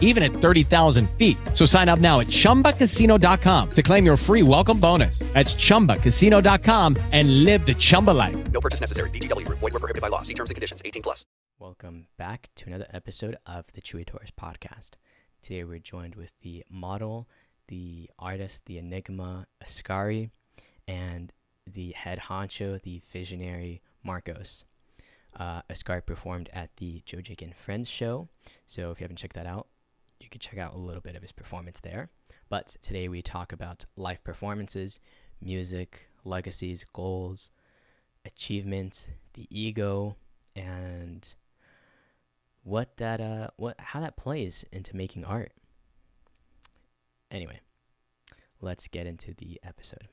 even at 30,000 feet. So sign up now at ChumbaCasino.com to claim your free welcome bonus. That's ChumbaCasino.com and live the Chumba life. No purchase necessary. VGW. Void were prohibited by law. See terms and conditions. 18 plus. Welcome back to another episode of the Chuy Torres podcast. Today we're joined with the model, the artist, the enigma, Askari, and the head honcho, the visionary, Marcos. Uh, Askari performed at the Jojank and Friends show, so if you haven't checked that out, you can check out a little bit of his performance there. But today we talk about live performances, music, legacies, goals, achievement, the ego, and what that uh what how that plays into making art. Anyway, let's get into the episode.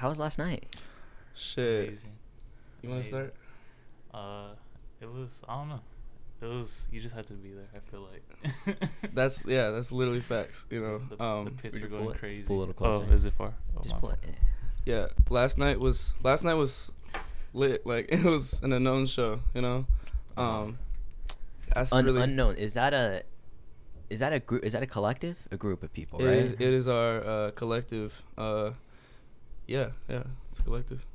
How was last night? Shit. Amazing. You want to start? Uh, it was I don't know. It was you just had to be there. I feel like. That's yeah. That's literally facts. You know. the, the Um. pits Would were going pull crazy. pull a little closer. Oh, closer? is it far? Oh, Just my pull it. Yeah. Last night was last night was lit. Like it was an unknown show. You know. Um. That's Un- really. unknown. Is that a is that a group? Is that a collective? A group of people, right? is, it is our uh, collective. Uh. Yeah. Yeah. It's a collective.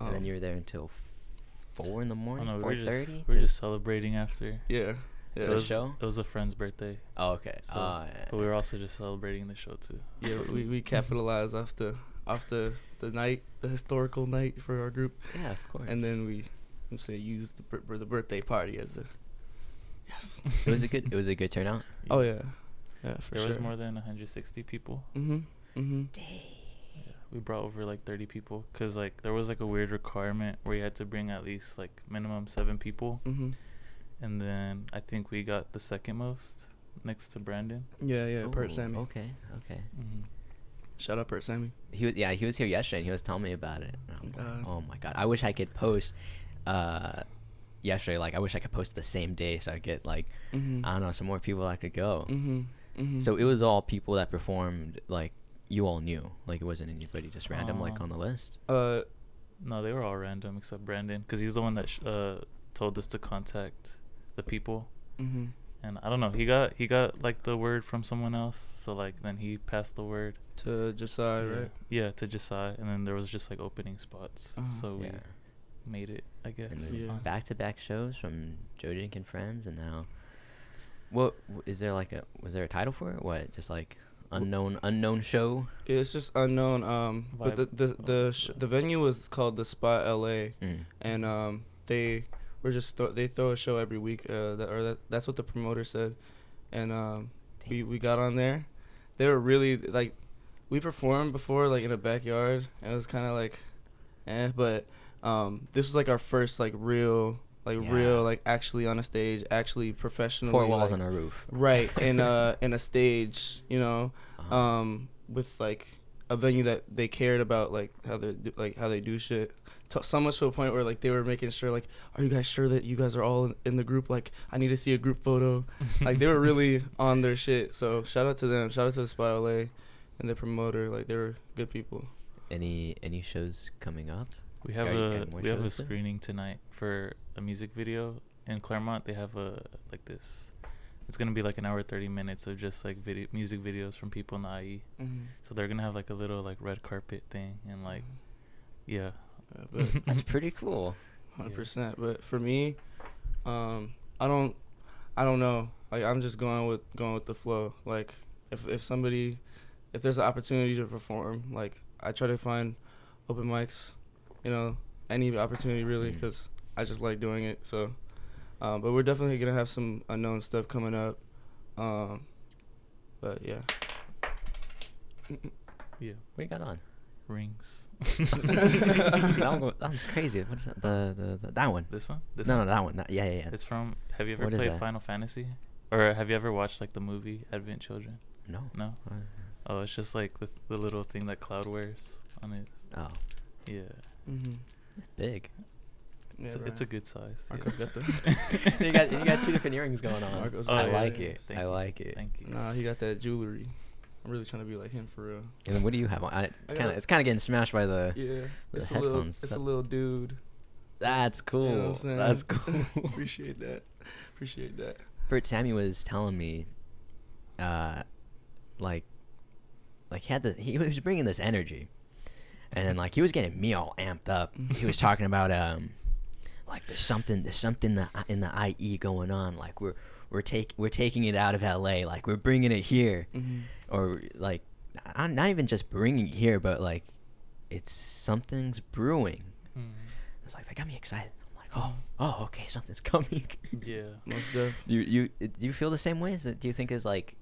and then Um, you were there until four in the Oh morning. no, we Four we're just thirty. we're just celebrating after. Yeah. Yeah. It The was, show? It was a friend's birthday. Oh, okay. So, Ah, yeah, but we were also just celebrating the show too. Yeah, So we, we capitalized off the off the the night, the historical night for our group, Yeah, of course. and then we, let's say, used the bir- the birthday party as a. Yes. it was a good. It was a good turnout. Oh yeah, yeah for there sure. was more than 160 people. Mhm. Mhm. Yeah, we brought over like 30 people because like there was like a weird requirement where you had to bring at least like minimum seven people, Mhm. and then I think we got the second most next to Brandon. Yeah, yeah. Ooh, Pert Sammy. Okay, okay. hmm Shout out Pert Sammy. He was yeah. He was here yesterday. and He was telling me about it. and I'm like, God. oh my god. I wish I could post. Uh, yesterday, like I wish I could post the same day so I get like Mhm. I don't know some more people I could go. Mhm. Mhm. So it was all people that performed like you all knew. Like it wasn't anybody just random like Oh. on the list. Uh. No, they were all random except Brandon because he's the one that sh- uh told us to contact the people. Mhm. And I don't know, he got he got like the word from someone else, so like then he passed the word. To Josiah, yeah. right? Yeah, to Josiah, and then there was just like opening spots, Uh-huh. so we Yeah. made it, I guess. And Yeah. back-to-back shows from Jojank and Friends, and now, what w- is there like a was there a title for it? What just like unknown unknown show? It's just unknown. Um. But the the the sh- the venue was called the Spot L.A. Mm. and um they were just th- they throw a show every week uh that, or that that's what the promoter said and um we we got on there they were really like we performed before like in a backyard and it was kind of like eh but um this was like our first like real like Yeah. real like actually on a stage actually professionally Four walls like, on a roof. right in a in a stage you know Uh-huh. um with like a venue that they cared about like how they do, like how they do shit to, so much to a point where like they were making sure like are you guys sure that you guys are all in, in the group like i need to see a group photo like they were really on their shit so shout out to them shout out to the spot la and the promoter like they were good people Any any shows coming up? We have Are you a getting we have a shows soon? screening tonight for a music video in Claremont. They have a like this it's gonna be like an hour thirty minutes of just like video music videos from people in the IE. Mhm. So they're gonna have like a little like red carpet thing and like, yeah. Yeah, but That's pretty cool. hundred percent. But for me, um, I don't, I don't know. Like I'm just going with going with the flow. Like if if somebody, if there's an opportunity to perform, like I try to find open mics, you know, any opportunity really, because I just like doing it. So, um, but we're definitely gonna have some unknown stuff coming up. Um, but yeah. Yeah. What you got on? Rings. that, one go, that one's crazy. What is that? The, the, the that one. This one? This no, one? no, that one. That, yeah, yeah, yeah. It's from. Have you ever What is played? Final Fantasy? Or have you ever watched like the movie Advent Children? No. No. Oh, it's just like the the little thing that Cloud wears on it. Oh, Yeah. Mm-hmm. it's big. Yeah, it's, a, it's a good size. yeah. Marco's got the. so you got you got two different earrings going on. Marco's I got yeah, like it. Thank I you. like it. Thank you. Nah, he got that jewelry. I'm really trying to be like him for real. And then what do you have on? I, I kinda, it's kind of getting smashed by the. Yeah, The it's a little, headphones, it's that- a little dude. That's cool. You know what I'm? That's cool. Appreciate that. Appreciate that. Bert Sammy was telling me, uh, like, like he had the he was bringing this energy, and then like he was getting me all amped up. He was talking about um, like there's something there's something in the IE going on. Like we're we're take we're taking it out of LA. Like we're bringing it here, Mm-hmm. or like not not even just bringing it here, but like it's something's brewing. Mm. It's like that got me excited. I'm like, oh, oh, okay, something's coming. Yeah. Most def. You you do you feel the same way? Is it, do you think is like,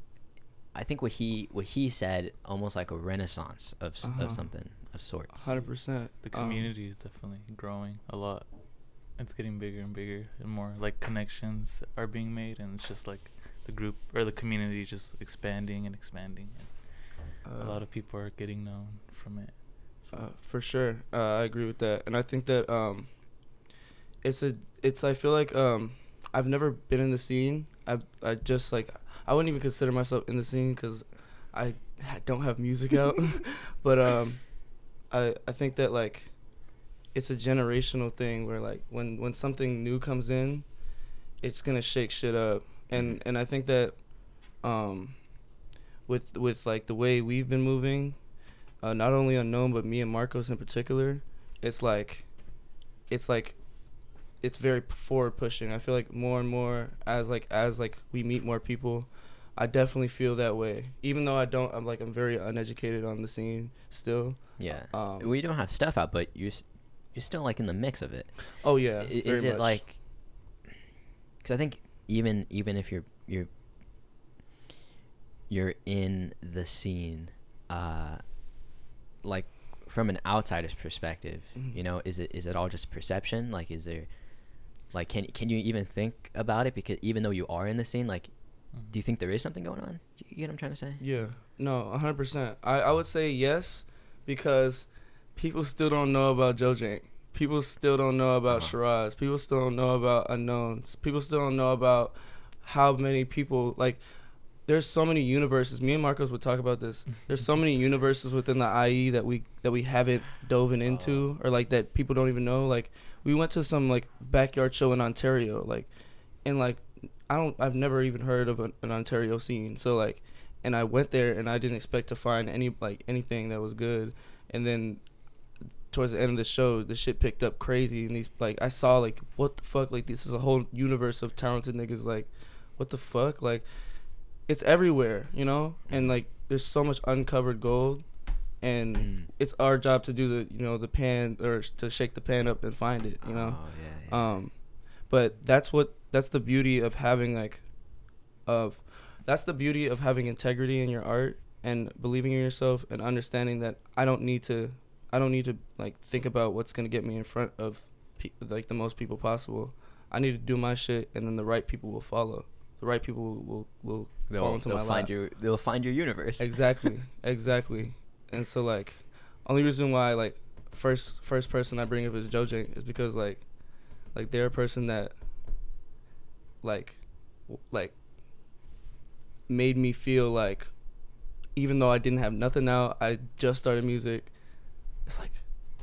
I think what he what he said almost like a renaissance of Uh-huh. of something of sorts. Hundred percent. The community is definitely growing a lot. It's getting bigger and bigger, and more like connections are being made, and it's just like the group or the community just expanding and expanding. And a lot of people are getting known from it. So Uh, for sure, uh, I agree with that, and I think that um, it's a it's I feel like um, I've never been in the scene. I I just like I wouldn't even consider myself in the scene because I don't have music out, but um, I I think that like it's a generational thing where like when when something new comes in, it's gonna shake shit up, and and I think that um, with with like the way we've been moving uh, not only unknown but me and Marcos in particular, it's like, it's like, it's very forward pushing. I feel like more and more as like as like we meet more people, I definitely feel that way. Even though I don't, I'm like I'm very uneducated on the scene still. yeah, Um, we don't have stuff out, but you're s- you're still like in the mix of it. Oh yeah, I- very is it much. like? Because I think even even if you're you're you're in the scene, uh, like from an outsider's perspective, Mhm. you know, is it is it all just perception? Like, is there, like, can can you even think about it? Because even though you are in the scene, like, Mhm. do you think there is something going on? You get what I'm trying to say? Yeah, no, hundred percent. I I would say yes because people still don't know about Jojank. People still don't know about Uh-huh. Shiraz. People still don't know about unknowns. People still don't know about how many people like. There's so many universes. Me and Marcos would talk about this. There's so many universes within the IE that we that we haven't dove into, or like that people don't even know. Like we went to some like backyard show in Ontario, like, and like I don't I've never even heard of an, an Ontario scene. So like and I went there and I didn't expect to find any like anything that was good. And then towards the end of the show, the shit picked up crazy and these like I saw like what the fuck like this is a whole universe of talented niggas like what the fuck like it's everywhere, you know? And like there's so much uncovered gold and Mm. it's our job to do the you know the pan or to shake the pan up and find it, you know? Oh yeah. yeah. Um, but that's what that's the beauty of having like, of, that's the beauty of having integrity in your art and believing in yourself and understanding that I don't need to, I don't need to like think about what's gonna get me in front of, pe- like the most people possible. I need to do my shit and then the right people will follow. The right people will will, will fall into they'll my find lap. your they'll find your universe. Exactly, exactly. And so like, only reason why like first first person I bring up is Jojank is because like, like they're a person that, like, w- like, made me feel like, even though I didn't have nothing out, I just started music. It's like,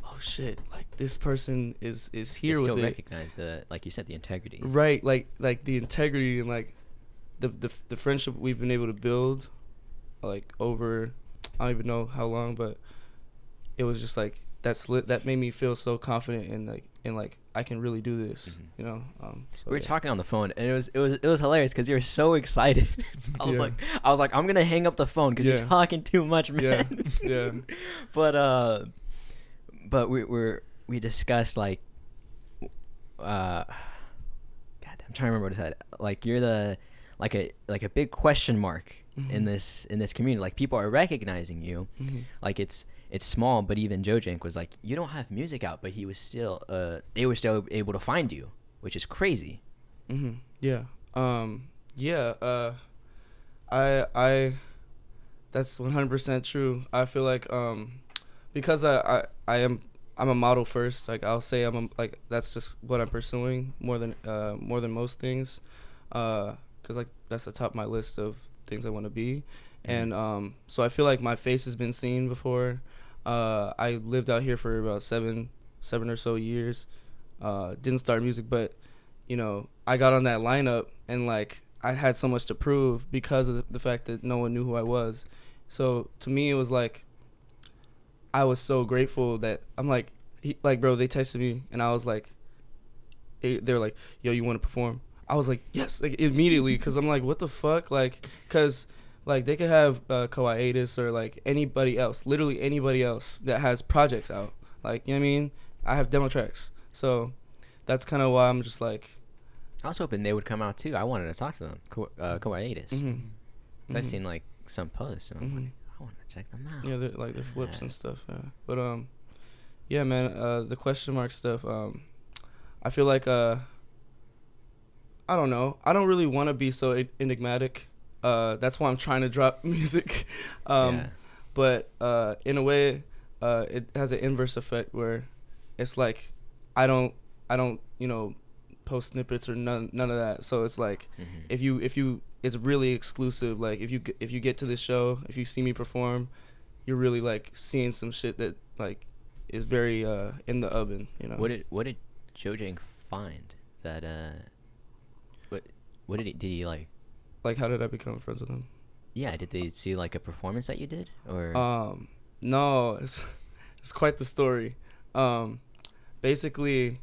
oh shit! Like this person is is You here still with it. recognize the like you said the integrity. Right, like like the integrity and like the, the the friendship we've been able to build, like over, I don't even know how long, but it was just like that's lit. That made me feel so confident and like and like I can really do this. You know. Um, so, we were yeah. talking on the phone, and it was it was it was hilarious because you were so excited. I was Yeah. like, I was like, I'm gonna hang up the phone because Yeah. you're talking too much, man. Yeah, yeah. but uh, but we were we discussed like, uh, God, I'm trying to remember what I said. Like you're the like a like a big question mark in Mhm. this in this community. Like people are recognizing you. Mhm. Like it's it's small, but even Jojank was like, you don't have music out, but he was still uh they were still able to find you, which is crazy. hmm Yeah. Um. Yeah. Uh. I. I. That's one hundred percent true. I feel like um, because I, I I am I'm a model first. Like I'll say I'm a, like that's just what I'm pursuing more than uh more than most things, uh, cause like that's the top of my list of things I want to be, and um so I feel like my face has been seen before. Uh, I lived out here for about seven seven or so years. Uh, didn't start music, but you know, I got on that lineup and like I had so much to prove because of the fact that no one knew who I was. So to me, it was like I was so grateful that I'm like, he, like, bro, they texted me and I was like, they, they were like, yo, you want to perform? I was like, yes, like immediately, because I'm like, what the fuck, like, because like they could have uh, Coitus or like anybody else, literally anybody else that has projects out. Like, you know what I mean? I have demo tracks, so that's kind of why I'm just like, I was hoping they would come out too. I wanted to talk to them, Ko- uh, Koiatus. mhm, I've seen like some posts, and I'm Mhm. like, I want to check them out. Yeah, they're, like the flips and stuff. Yeah, but um, yeah, man. Uh, the question mark stuff. Um, I feel like uh, I don't know. I don't really want to be so e- enigmatic. Uh, that's why I'm trying to drop music. um, Yeah. but uh, in a way, uh, it has an inverse effect where it's like I don't, I don't, you know, post snippets or none, none of that. So it's like Mhm. if you, if you, it's really exclusive. Like if you, if you get to this show, if you see me perform, you're really like seeing some shit that like is very uh in the oven. You know. What did what did Jojank find that uh, what what did he did he like? like how did I become friends with him? Yeah, did they see like a performance that you did or? Um, no, it's it's quite the story. Um, basically,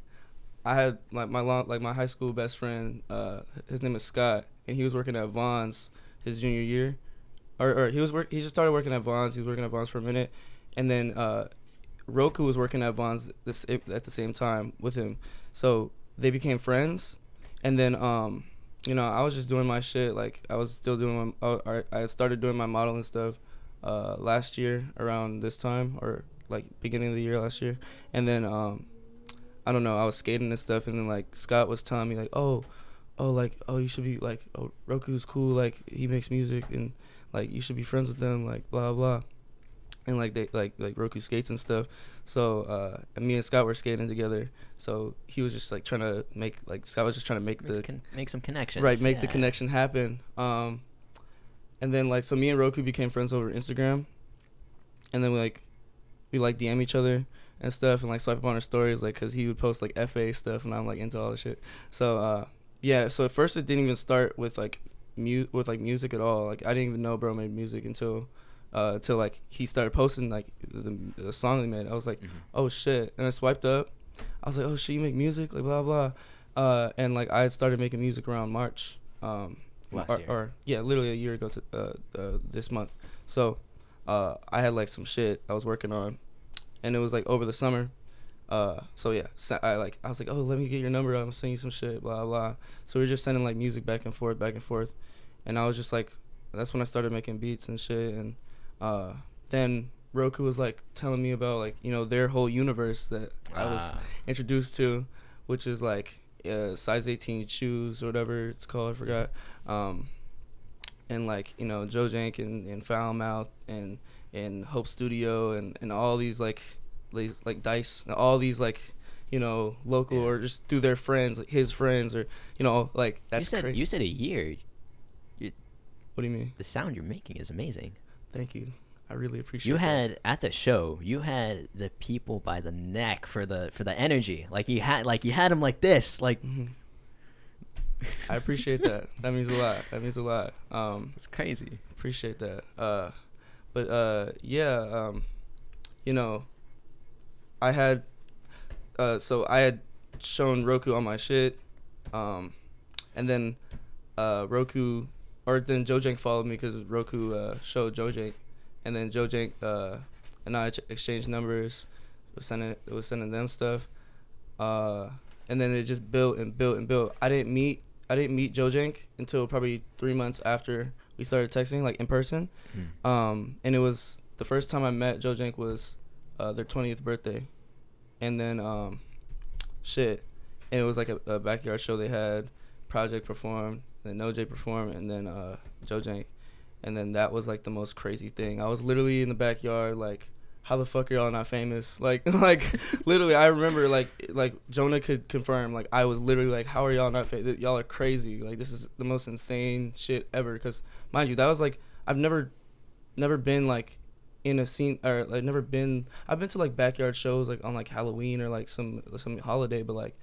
I had like my long, like my high school best friend. Uh, his name is Scott, and he was working at Vons his junior year, or, or he was work. He just started working at Vons. He was working at Vons for a minute, and then uh, Roku was working at Vons this at the same time with him. So they became friends, and then um, you know, I was just doing my shit. Like I was still doing my. I I started doing my modeling stuff uh, last year around this time or like beginning of the year last year, and then um, I don't know. I was skating and stuff, and then like Scott was telling me like, oh, oh, like oh, you should be like, oh, Roku's cool. Like he makes music and like you should be friends with them. Like blah blah. And like they like like Roku skates and stuff, so uh, and me and Scott were skating together. So he was just like trying to make like Scott was just trying to make Makes the con- make some connections. right make the connection happen um and then like so me and roku became friends over instagram and then we like we like dm each other and stuff and like swipe up on our stories like because he would post like fa stuff and i'm like into all the shit. So uh yeah so at first it didn't even start with like mu- with like music at all. Like i didn't even know bro made music until uh until like he started posting like the, the song he made. I was like Mhm. oh shit. And i swiped up. I was like oh shit you make music? Like blah blah. Uh and like i had started making music around march um Last or, year. or yeah literally a year ago to uh, uh this month. So uh i had like some shit i was working on and it was like over the summer uh so yeah so i like i was like oh let me get your number i'm gonna you some shit blah blah so we are just sending like music back and forth back and forth and i was just like that's when i started making beats and shit and uh then roku was like telling me about like you know their whole universe that i was Ah. introduced to, which is like uh, size 18 shoes or whatever it's called. I forgot. Um, and like you know Joe Jank and, and Foul Mouth and and Hope Studio and, and all these like like Dice and all these like you know local Yeah. or just through their friends like his friends or you know like that's you said crazy. you said a year. what do you mean? The sound you're making is amazing. Thank you. I really appreciate. It. You that. had at the show, you had the people by the neck for the for the energy. Like you had like you had them like this, like Mhm. I appreciate that. That means a lot. That means a lot. Um, It's crazy. appreciate that. Uh, but uh, yeah, um, you know, I had, uh, so I had shown Roku on my shit, um, and then uh, Roku, or then Jojank followed me because Roku uh, showed Jojank, and then Jojank uh, and I ch- exchanged numbers, was sending was sending them stuff, uh, and then it just built and built and built. I didn't meet I didn't meet Jojank until probably three months after we started texting, like in person. Hmm. Um, and it was the first time I met Jojank was uh, their 20th birthday, and then um, shit, and it was like a, a backyard show they had. Project performed, then No J performed, and then uh, Jojank, and then that was like the most crazy thing. I was literally in the backyard, like, how the fuck are y'all not famous? Like, like literally, I remember like like Jonah could confirm, like I was literally like, how are y'all not famous? Y'all are crazy. Like this is the most insane shit ever. Cause mind you, that was like I've never, never been like in a scene or like never been. I've been to like backyard shows like on like Halloween or like some some holiday, but like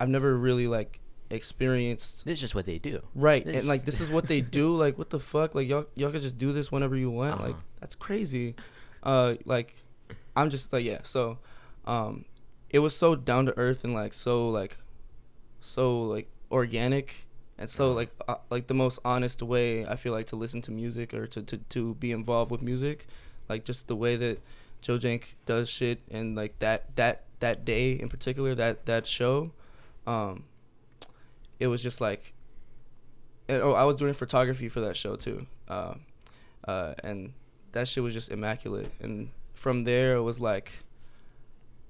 I've never really like experienced This is just what they do. Right, This- and like this is what they do. Like, what the fuck? Like, y'all y'all could just do this whenever you want. Like, Uh-huh. that's crazy. Uh, like, I'm just like yeah. So, um, it was so down to earth and like so like, so like organic and so Uh-huh. like uh, like the most honest way I feel like to listen to music or to to to be involved with music, like just the way that Jojank does shit and like that that that day in particular that that show, um, it was just like and, oh, I was doing photography for that show too, uh, uh, and that shit was just immaculate. And from there, it was like,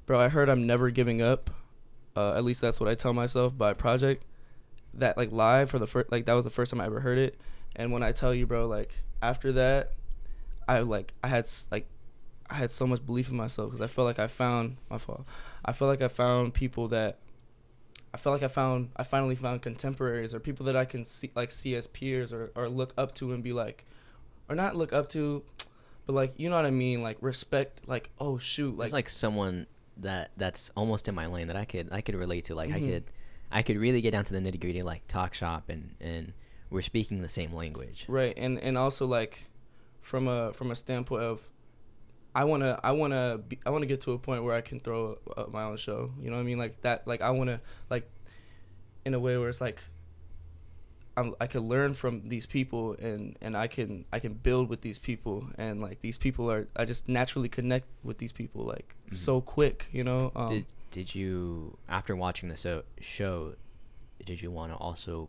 bro, I heard I'm never giving up. Uh, at least that's what I tell myself by project. That like live for the first, like that was the first time I ever heard it. And when I tell you, bro, like after that, I like I had like I had so much belief in myself because I felt like I found my fault. I felt like I found people that I felt like I found I finally found contemporaries or people that I can see like see as peers or, or look up to and be like or not look up to but like you know what I mean like respect like oh shoot like it's like someone that that's almost in my lane that I could I could relate to. Like I Mhm. could I could really get down to the nitty gritty, like talk shop, and and we're speaking the same language. right and and also like from a from a standpoint of I want to I want to be, I want to get to a point where I can throw uh, my own show you know what I mean like that like I want to like in a way where it's like I'm, I can learn from these people and and I can I can build with these people and like these people are I just naturally connect with these people like Mhm. so quick you know um, did did you after watching the show, did you want to also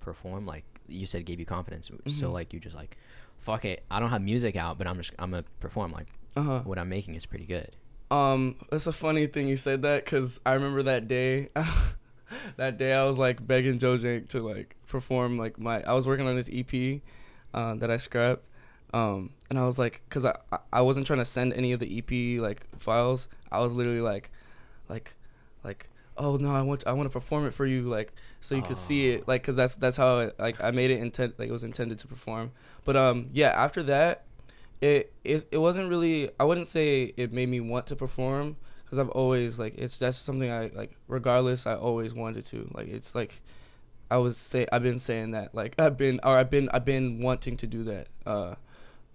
perform? Like you said, gave you confidence. So Mhm. like you just like, fuck it, I don't have music out, but I'm just I'm gonna perform. Like uh-huh. what I'm making is pretty good. Um, it's a funny thing you said that because I remember that day. that day I was like begging Jojank to like perform like my. I was working on this EP uh, that I scrapped, um, and I was like, cause I I- wasn't trying to send any of the EP like files. I was literally like, like, like. Oh no! I want I want to perform it for you, like so you could see it, like because that's that's how it, like I made it intent like it was intended to perform. But um yeah, after that, it it, it wasn't really I wouldn't say it made me want to perform because I've always like it's that's something I like regardless I always wanted to like it's like I was say I've been saying that like I've been or I've been I've been wanting to do that uh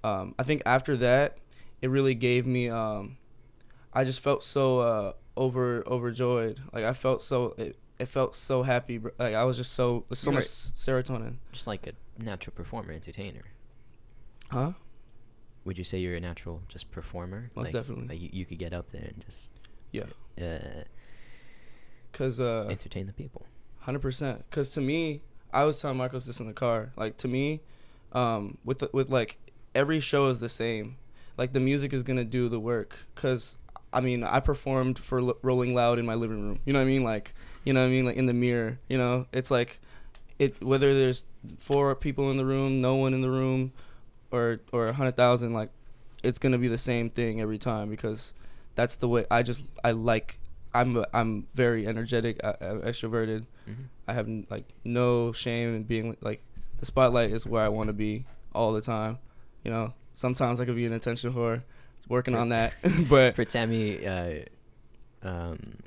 um I think after that it really gave me um I just felt so uh over overjoyed like I felt so it, it felt so happy like I was just so so You're much serotonin Just like a natural performer, entertainer. huh Would you say you're a natural just performer? Most like, definitely. Like you, you could get up there and just yeah uh, cuz uh entertain the people. Hundred percent. Cause to me, I was telling Marcos this in the car. Like to me, um, with the, with like every show is the same. Like the music is gonna do the work. Cause I mean, I performed for L- Rolling Loud in my living room. You know what I mean? Like, you know what I mean? Like in the mirror. You know, it's like, it whether there's four people in the room, no one in the room, or or a hundred thousand. Like, it's gonna be the same thing every time because that's the way I just I like. I'm I'm very energetic, I, am extroverted. Mhm. I have like no shame in being like the spotlight is where I want to be all the time. You know, sometimes I could be an attention whore, working on that, but For Tammy, uh, um,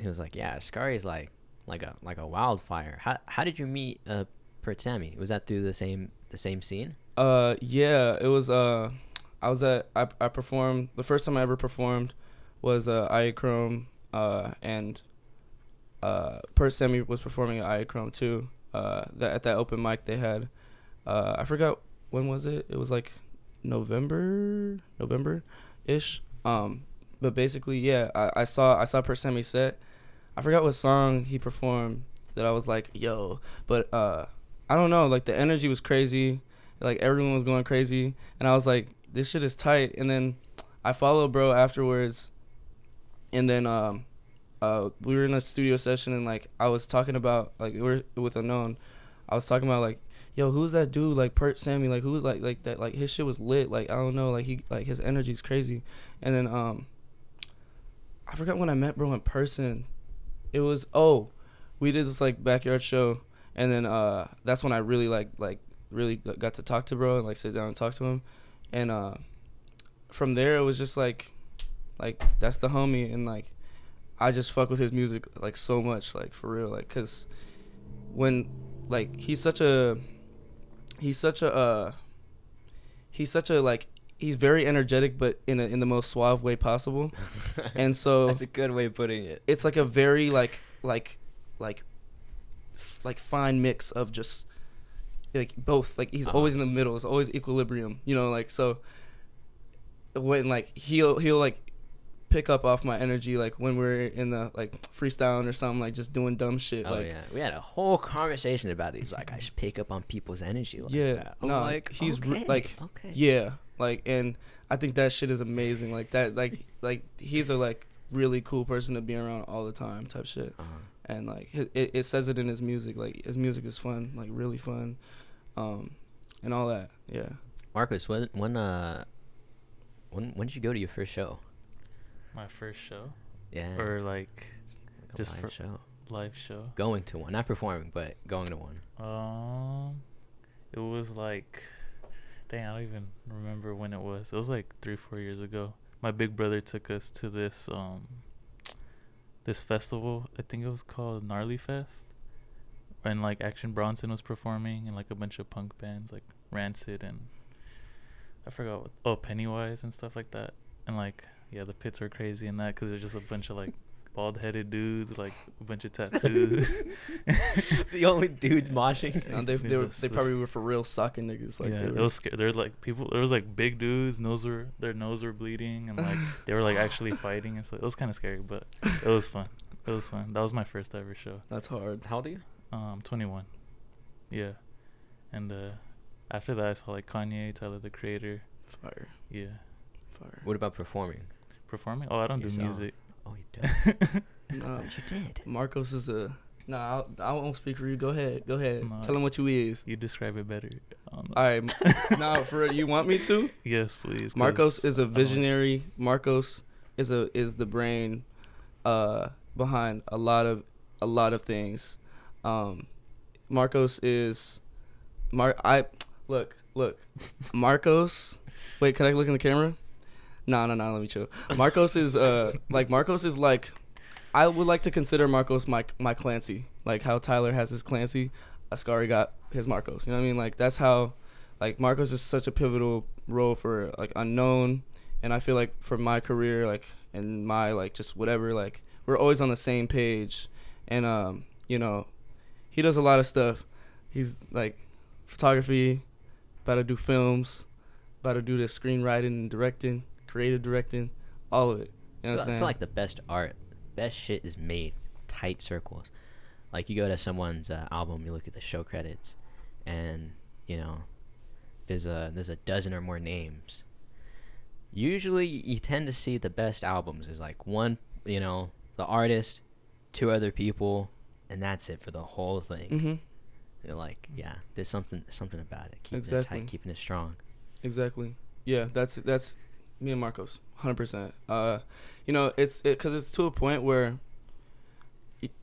he was like, "Yeah, Scary is like like a like a wildfire. How how did you meet uh Pert Sammy? Was that through the same the same scene? Uh, yeah, it was. Uh, I was at. I, I performed. The first time I ever performed was uh, Iachrome, uh, and uh, Pert Semi was performing at Iachrome too. Uh, that at that open mic they had. Uh, I forgot when was it. It was like November, November, ish. Um, but basically, yeah, I, I saw I saw Pert Semi set. I forgot what song he performed that I was like, yo, but uh, I don't know. Like the energy was crazy like everyone was going crazy and i was like this shit is tight. And then i follow bro afterwards. And then um uh we were in a studio session and like i was talking about like we were with unknown. I was talking about like yo who's that dude like pert sammy? Like who like like that like his shit was lit. Like i don't know. Like he like his energy's crazy. And then um i forgot when i met bro in person. It was oh we did this like backyard show. And then uh that's when i really like like really got to talk to bro and like sit down and talk to him and uh from there it was just like like that's the homie. And like i just fuck with his music like so much like for real. Like because when like he's such a he's such a uh he's such a like he's very energetic but in a, in the most suave way possible. And so That's a good way of putting it. it's like a very like like like like fine mix of just like both like he's Uh-huh. always in the middle it's always equilibrium you know like so when like he'll he'll like pick up off my energy like when we're in the like freestyling or something like just doing dumb shit Oh like yeah, we had a whole conversation about these. Like I should pick up on people's energy. Like yeah. No like he's re- okay, like okay. yeah like and i think that shit is amazing like that like like he's a like really cool person to be around all the time type shit Uh-huh. and like it, it says it in his music like his music is fun like really fun um and all that yeah Marcos, when when uh when when did you go to your first show? My first show, Yeah, or like like a just live show. live show. Going to one, not performing, but going to one. Um, it was like, dang, I don't even remember when it was. It was like three, four years ago. My big brother took us to this um, this festival. I think it was called Gnarly Fest, and like Action Bronson was performing, and like a bunch of punk bands like Rancid and I forgot what. Oh, Pennywise and stuff like that. And like, yeah, the pits were crazy in that because there's just a bunch of like bald-headed dudes, with, like a bunch of tattoos. the only dudes moshing. and they, they, were, they probably were for real sucking niggas like yeah, they it were was scary. There was like people. There was like big dudes. Nose were their nose were bleeding, and like they were like actually fighting and stuff. It was kind of scary, but it was fun. It was fun. That was my first ever show. that's hard How old are you? Um, 21. Yeah, and uh, after that I saw like Kanye, Tyler the Creator. fire Yeah, fire What about performing? performing. Oh, I don't do music. Oh, you did. no But you did. marcos is a no I'll, i won't speak for you go ahead go ahead No. tell him what you is You describe it better. Um, all right no for you want me to yes, please. Marcos is a visionary. Marcos is a is the brain uh, behind a lot of a lot of things. Um, Marcos is Mar. I look look. Marcos. Wait, can I look in the camera? No, no, no. Let me chill. Marcos is uh like Marcos is like. I would like to consider Marcos my my Clancy. Like how Tyler has his Clancy, Askari got his Marcos. You know what I mean? Like that's how like Marcos is such a pivotal role for like unknown and I feel like for my career like and my like just whatever like we're always on the same page and um you know he does a lot of stuff he's like photography about to do films about to do the screenwriting and directing creative directing all of it you know I what I'm feel, I saying feel like the best art, best shit is made tight circles. Like you go to someone's uh, album, you look at the show credits, and you know, there's a there's a dozen or more names. Usually, you tend to see the best albums is like one, you know, the artist, two other people, and that's it for the whole thing. mm-hmm You're like, yeah, there's something something about it, keeping it tight, keeping it strong. Exactly. Yeah, that's that's me and Marcos, hundred percent. Uh, you know, it's it because it's to a point where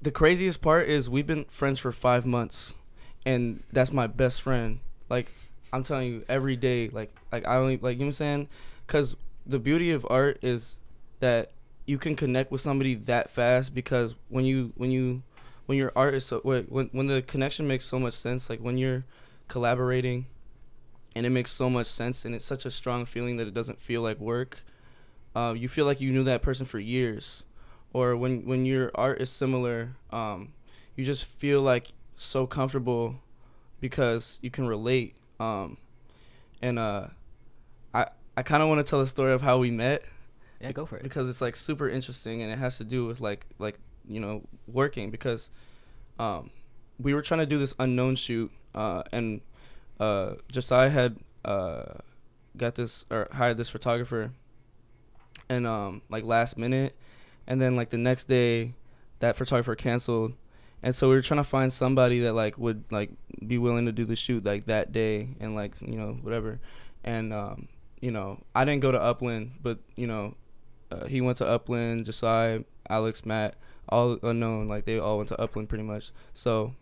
the craziest part is we've been friends for five months, and that's my best friend. Like, I'm telling you, every day, like like I only like you know what I'm saying, because the beauty of art is that you can connect with somebody that fast because when you when you when your art is so when when when the connection makes so much sense, like when you're collaborating, and it makes so much sense, and it's such a strong feeling that it doesn't feel like work. Uh, you feel like you knew that person for years, or when when your art is similar, um, you just feel like so comfortable because you can relate. Um, and uh, I I kind of want to tell the story of how we met. Yeah, go for it. Because it's like super interesting and it has to do with like like you know working because um, we were trying to do this unknown shoot uh, and uh, Josiah had uh, got this or hired this photographer and um, like last minute. And then like the next day that photographer canceled. And so we were trying to find somebody that like would like be willing to do the shoot like that day and like you know whatever. And um you know i didn't go to upland but you know uh, he went to upland josiah alex matt all unknown like they all went to upland pretty much so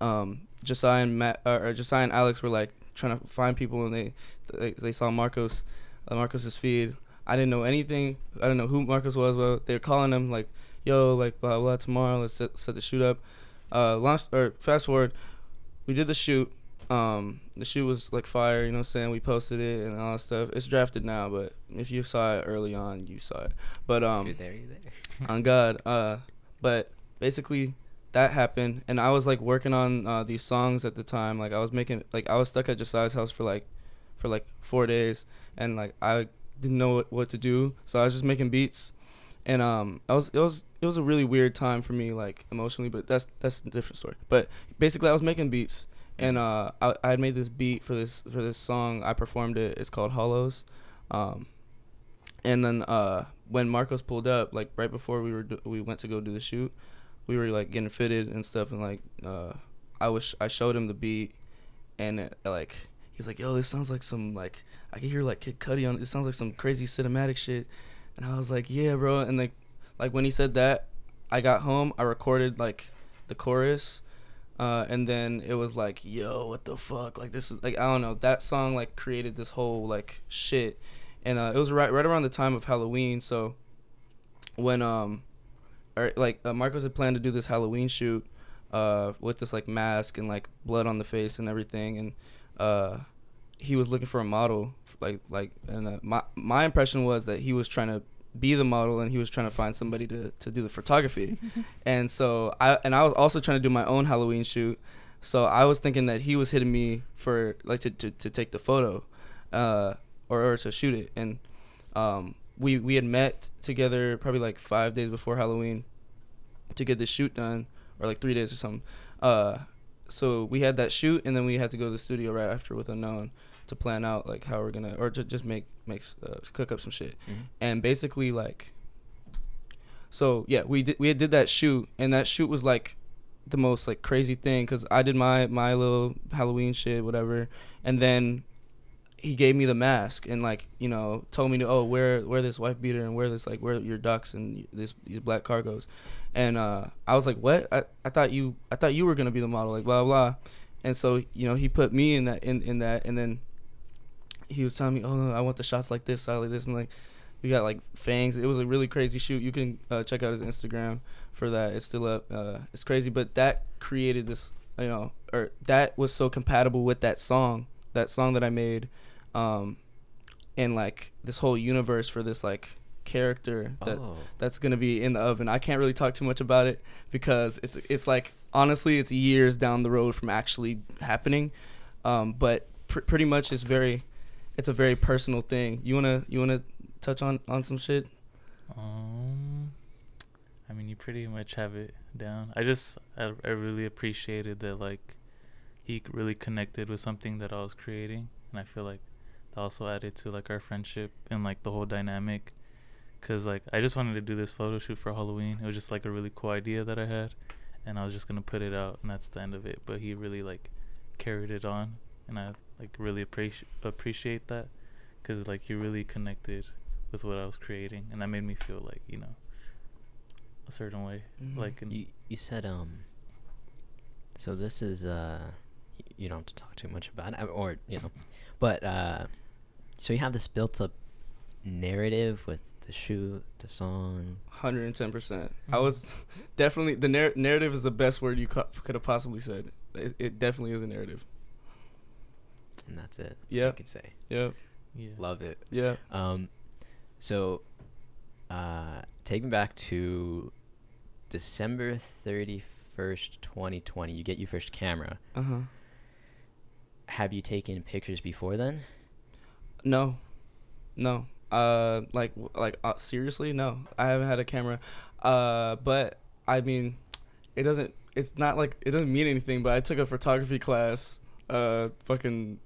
um josiah and matt uh, or josiah and alex were like trying to find people and they they, they saw marcos uh, marcos's feed i didn't know anything i didn't know who marcos was but they were calling him like yo, like blah blah tomorrow. Let's set, set the shoot up. Uh, or fast forward, we did the shoot. Um, the shoot was like fire. You know what I'm saying? We posted it and all that stuff. It's drafted now, but if you saw it early on, you saw it. But um, you're there, you're there. on God. Uh, but basically that happened, and I was like working on uh, these songs at the time. Like I was making like I was stuck at Josiah's house for like for like four days, and like I didn't know what, what to do, so I was just making beats and um, I was it was it was a really weird time for me like emotionally, but that's that's a different story. But basically, I was making beats, and uh, I I had made this beat for this for this song. I performed it. It's called Hollows, um, and then uh, when Marcos pulled up, like right before we were do- we went to go do the shoot, we were like getting fitted and stuff, and like uh, I was I showed him the beat, and it, like he's like, "Yo, this sounds like some like I can hear like Kid Cudi on. It sounds like some crazy cinematic shit." And I was like, yeah, bro. And like, like when he said that, I got home. I recorded like the chorus, uh, and then it was like, yo, what the fuck? Like this is like I don't know. That song like created this whole like shit, and uh, it was right right around the time of Halloween. So when um, or like uh, Marcos had planned to do this Halloween shoot, uh, with this like mask and like blood on the face and everything, and uh, he was looking for a model like like and uh, my my impression was that he was trying to be the model and he was trying to find somebody to, to do the photography. And so i and i was also trying to do my own halloween shoot. So i was thinking that he was hitting me for like to, to, to take the photo uh or, or to shoot it. And um we we had met together probably like five days before halloween to get the shoot done or like three days or something. Uh so we had that shoot and then we had to go to the studio right after with unknown to plan out like how we're gonna or to just make make uh, cook up some shit. Mhm. and basically like so yeah we did we did that shoot and that shoot was like the most like crazy thing because i did my my little halloween shit whatever and then he gave me the mask and like you know told me to oh wear wear this wife beater and wear this like wear your ducks and this these black cargos. And uh i was like what? I, I thought you i thought you were gonna be the model like blah blah. And so you know he put me in that in, in that and then he was telling me oh i want the shots like this I like this and like we got like fangs. It was a really crazy shoot. You can uh, check out his instagram for that. It's still up. Uh, it's crazy but that created this you know or that was so compatible with that song that song that i made um and like this whole universe for this like character that Oh. that's gonna be in the oven. I can't really talk too much about it because it's it's like honestly it's years down the road from actually happening. Um but pr- pretty much it's very it's a very personal thing you want to you want to touch on on some shit Um, I mean, you pretty much have it down. I just, I, I really appreciated that, like, he really connected with something that I was creating, and I feel like that also added to like our friendship and like the whole dynamic. Cause like I just wanted to do this photo shoot for Halloween. It was just like a really cool idea that I had, and I was just gonna put it out, and that's the end of it. But he really like carried it on, and I like really appreciate appreciate that, cause like he really connected with what I was creating, and that made me feel like you know a certain way. Mhm. Like in, You you said um. So this is uh, y- you don't have to talk too much about it, or you know, but uh, so you have this built-up narrative with the shoot, the song. Hundred and ten percent. I was definitely the narr- narrative is the best word you co- could have possibly said. It, it definitely is a narrative. And that's it. That's Yeah. All I could say. Yeah, Yeah. Love it. yeah. Um, so, uh, take me back to December thirty first, twenty twenty. You get your first camera. Uh huh. Have you taken pictures before then? No, no. Uh, like like uh, seriously, no. I haven't had a camera. Uh, but I mean, it doesn't. It's not like it doesn't mean anything. But I took a photography class. Uh, fucking,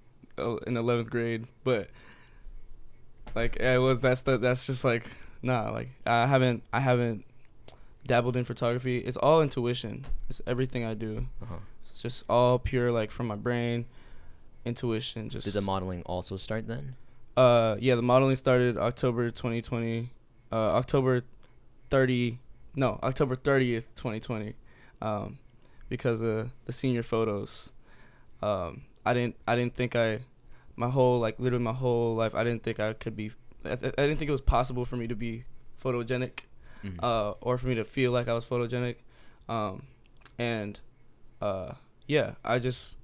in eleventh grade. But like it was that's the that's just like nah. Like I haven't I haven't dabbled in photography. It's all intuition. It's everything I do. Uh-huh. It's just all pure like from my brain, intuition. Just Did the modeling also start then? uh, yeah, the modeling started October 2020, uh, October 30, no, October 30th, 2020, um, because of the senior photos. Um, I didn't, I didn't think I, my whole like literally my whole life, I didn't think I could be, I, I didn't think it was possible for me to be photogenic, Mhm. uh, or for me to feel like I was photogenic, um, and, uh, yeah, I just,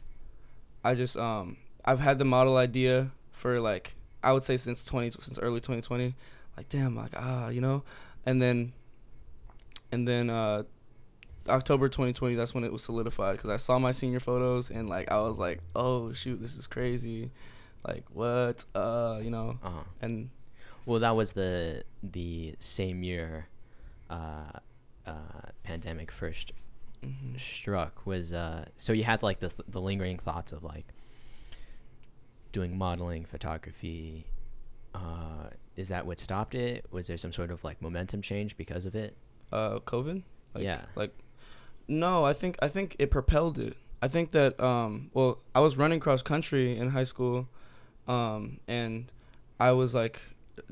I just, um, I've had the model idea for like I would say since 20 since early 2020 like damn like ah you know? And then and then uh October 2020 that's when it was solidified cuz I saw my senior photos and like I was like oh shoot this is crazy like what uh you know Uh-huh. and Well, that was the the same year, uh, uh, pandemic first mhm. struck. Was uh, so you had like the th- the lingering thoughts of like doing modeling, photography. Uh, is that what stopped it? Was there some sort of like momentum change because of it? uh covid like, Yeah. like no i think i think it propelled it i think that um well i was running cross country in high school um and i was like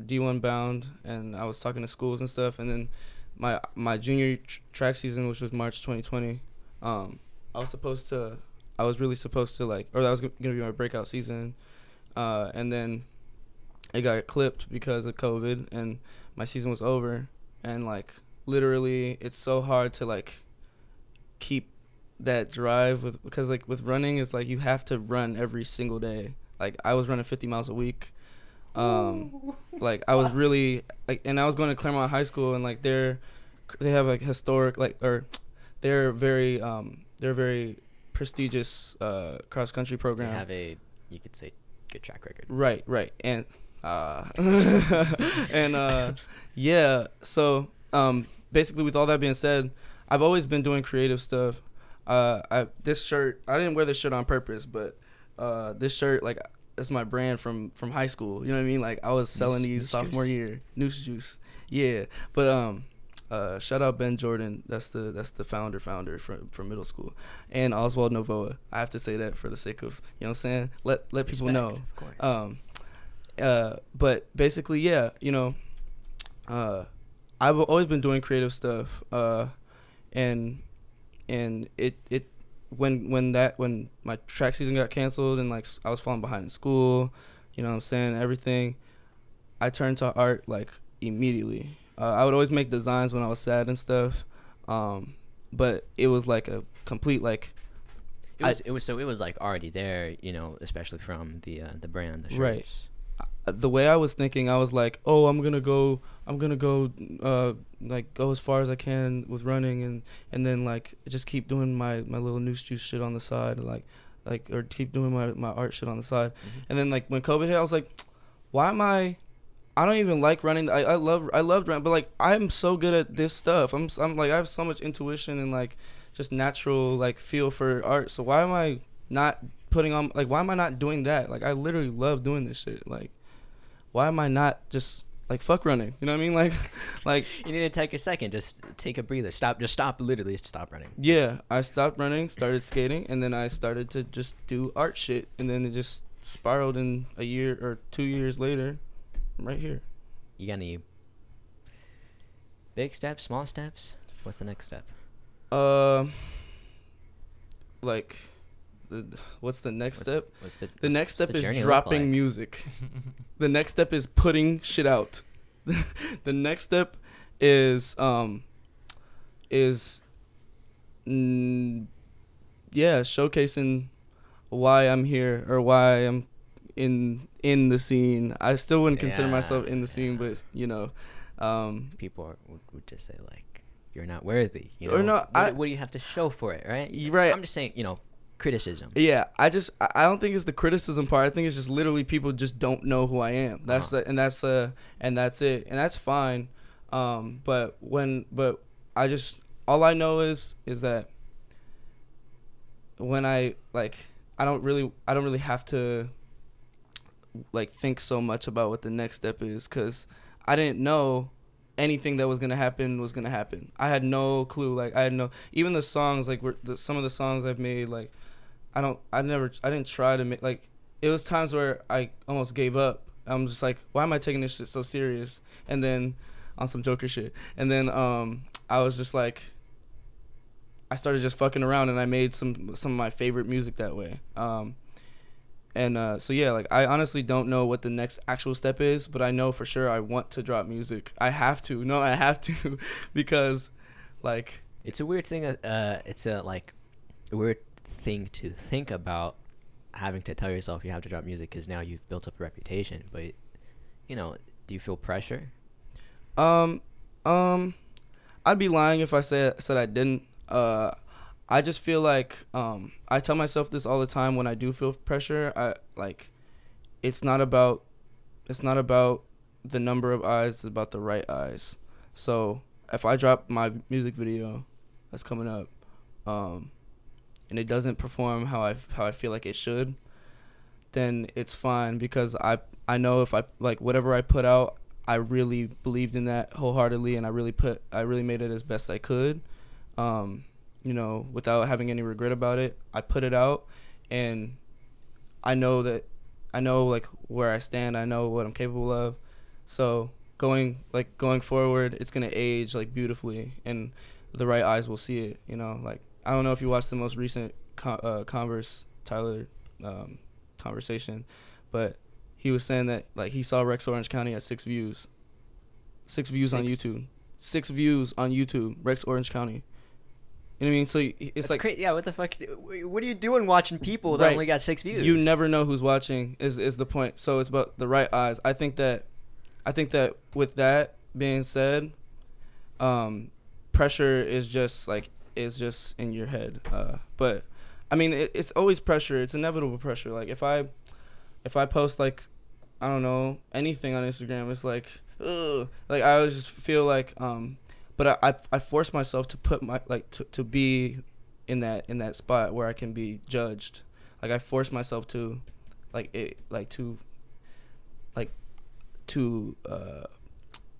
d1 bound and i was talking to schools and stuff and then my my junior tr- track season which was march 2020 um i was supposed to i was really supposed to like or that was g- gonna be my breakout season uh and then it got clipped because of covid and my season was over and like literally it's so hard to like keep that drive with because like with running it's like you have to run every single day like i was running 50 miles a week um like i was really like and i was going to claremont high school and like they're they have like historic like or they're very um they're very prestigious uh cross country program. They have a you could say good track record. Right, right. And uh and uh yeah, so um basically with all that being said, I've always been doing creative stuff. Uh I this shirt, I didn't wear this shirt on purpose, but uh this shirt like it's my brand from from high school. You know what I mean? Like I was selling Noose- these Noose sophomore Juice? year. Noose juice. Yeah. But um uh, shout out Ben Jordan. That's the that's the founder founder from from middle school, and Oswald Novoa. I have to say that for the sake of you know what I'm saying. Let let people Respect, know. of course. Um, uh, but basically, yeah, you know, uh, I've always been doing creative stuff, uh, and and it it when when that when my track season got canceled and like I was falling behind in school, you know what I'm saying everything, I turned to art like immediately. Uh, I would always make designs when I was sad and stuff, um, but it was like a complete like It I- was, it was so it was like already there, you know, especially from the uh, the brand, the shirts. Right. The way I was thinking, I was like, oh, I'm gonna go, I'm gonna go, uh, like go as far as I can with running, and and then like just keep doing my my little news juice shit on the side, like like or keep doing my my art shit on the side, and then like when COVID hit, I was like, why am I? I don't even like running. I, I love I loved running, but like I'm so good at this stuff. I'm I'm like I have so much intuition and like just natural like feel for art. So why am I not putting on like why am I not doing that? Like I literally love doing this shit. Like why am I not just like fuck running? You know what I mean? Like like You need to take a second, just take a breather. Stop, just stop, literally stop running. yeah, I stopped running, started skating, and then I started to just do art shit, and then it just spiraled in a year or two years later. I'm right here. You got any big steps, small steps? What's the next step? Um, like, the, what's the next What's step? what's the- the next step the is dropping like? music. the next step is putting shit out. the next step is um is mm, yeah showcasing why I'm here or why I'm in in the scene. I still wouldn't consider Yeah, myself in the scene, but you know, um, People are, would, would just say like, "You're not worthy." You know, Or no, what, I- what do you have to show for it, right? Right. I'm just saying, you know, criticism. yeah. I just I don't think it's the criticism part. I think it's just literally people just don't know who I am. That's Uh-huh. the, and that's uh and that's it, and that's fine. Um, but when but I just all I know is is that when I like I don't really I don't really have to like think so much about what the next step is cuz I didn't know anything that was going to happen was going to happen. I had no clue like I had no even the songs like were the, some of the songs I've made like I don't I never I didn't try to make like it was times where I almost gave up. I'm just like why am I taking this shit so serious? And then on some joker shit. And then um I was just like I started just fucking around and I made some some of my favorite music that way. Um, and uh, so yeah, like I honestly don't know what the next actual step is, but I know for sure I want to drop music. I have to. No, I have to because like It's a weird thing. Uh, it's a like a weird thing to think about having to tell yourself you have to drop music because now you've built up a reputation. But you know, do you feel pressure? um um I'd be lying if I said said I didn't. Uh I just feel like um I tell myself this all the time when I do feel pressure. I like it's not about it's not about the number of eyes, it's about the right eyes. So if I drop my music video that's coming up, um, and it doesn't perform how I how I feel like it should, then it's fine because I I know if I like whatever I put out, I really believed in that wholeheartedly, and I really put I really made it as best I could, um, you know, without having any regret about it. I put it out, and I know that I know like where I stand. I know what I'm capable of. So going like going forward, it's gonna age like beautifully, and the right eyes will see it. You know, like I don't know if you watched the most recent con- uh, Converse Tyler um, conversation, but he was saying that like he saw Rex Orange County at six views, six views on YouTube, six views on YouTube. Rex Orange County. You know what I mean? So it's It's like crazy. Yeah, what the fuck? What are you doing watching people that Right. only got six views? you never know who's watching is is the point. So it's about the right eyes. I think that I think that with that being said, um, pressure is just like is just in your head. Uh, but I mean, it, it's always pressure. It's inevitable pressure. Like if I if I post like I don't know anything on Instagram, it's like ugh. like I always just feel like um, but I I, I force myself to put my like to to be in that in that spot where I can be judged. Like I force myself to like it like to like to uh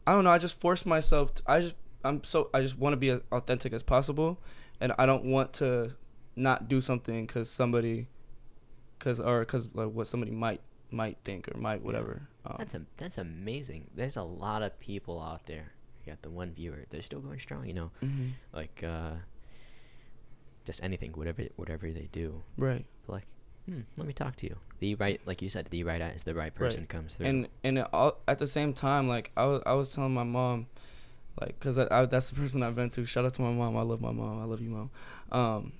I don't know, I just force myself to, I just I'm so I just want to be as authentic as possible and I don't want to not do something cuz somebody cuz or cuz like what somebody might might think or might whatever. Um, That's a, that's amazing. There's a lot of people out there. You got the one viewer. They're still going strong. You know, mhm. like uh, just anything, whatever whatever they do. right. Like, hmm, let me talk to you. The right, like you said, the right eyes, the right person Right. comes through. and and all, at the same time like I was I was telling my mom like I, that's the person I've been to. Shout out to my mom. I love my mom. I love you mom. Um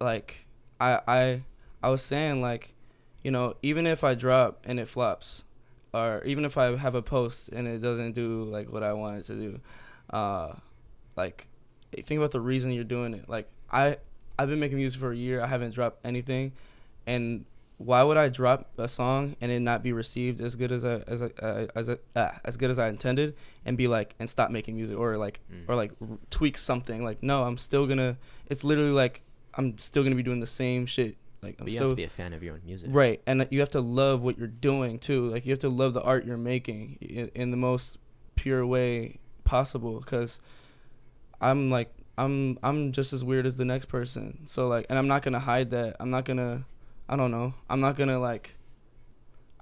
like I I I was saying like you know even if I drop and it flops or even if I have a post and it doesn't do like what I wanted to do uh like think about the reason you're doing it. Like I I've been making music for a year. I haven't dropped anything. And why would I drop a song and it not be received as good as I as I, uh, as I, uh, as good as I intended and be like and stop making music or like Mm. or like r- tweak something? Like no I'm still gonna it's literally like I'm still gonna be doing the same shit. Like I'm but you still have to be a fan of your own music. right and you have to love what you're doing too. Like you have to love the art you're making in, in the most pure way possible because I'm like I'm I'm just as weird as the next person. So like and I'm not gonna hide that. I'm not gonna I don't know I'm not gonna like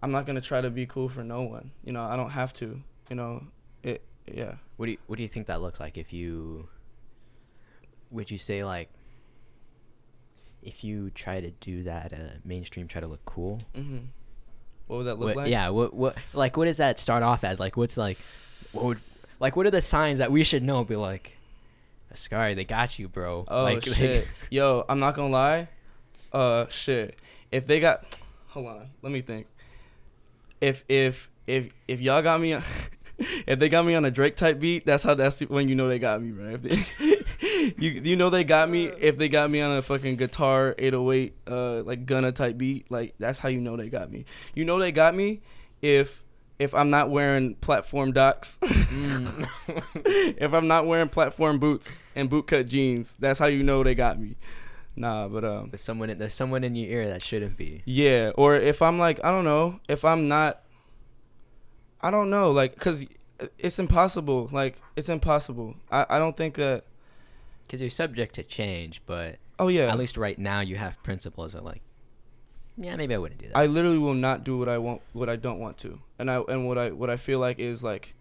I'm not gonna try to be cool for no one you know I don't have to you know it yeah What do you What do you think that looks like if you? Would you say like? If you try to do that, uh, mainstream, try to look cool. hmm What would that look What, like? Yeah. What what like what does that start off as? Like what's like what would like what are the signs that we should know? Be like, Askari, they got you, bro. Oh like, shit. Yo, I'm not gonna lie. Uh, shit. If they got, hold on, let me think. If if if if y'all got me, on, if they got me on a Drake type beat, that's how that's when you know they got me. If they, you you know they got me if they got me on a fucking guitar 808 uh like Gunna type beat, like that's how you know they got me. You know they got me if if I'm not wearing platform docs. if I'm not wearing platform boots and bootcut jeans, that's how you know they got me. Nah, but um There's someone in, there's someone in your ear that shouldn't be. yeah, or if I'm like I don't know, if I'm not I don't know, like cuz it's impossible. Like it's impossible. I I don't think that Because you're subject to change, but Oh yeah. at least right now you have principles of like, yeah, maybe I wouldn't do that. I literally will not do what I want, what I don't want to, and I and what I what I feel like is like,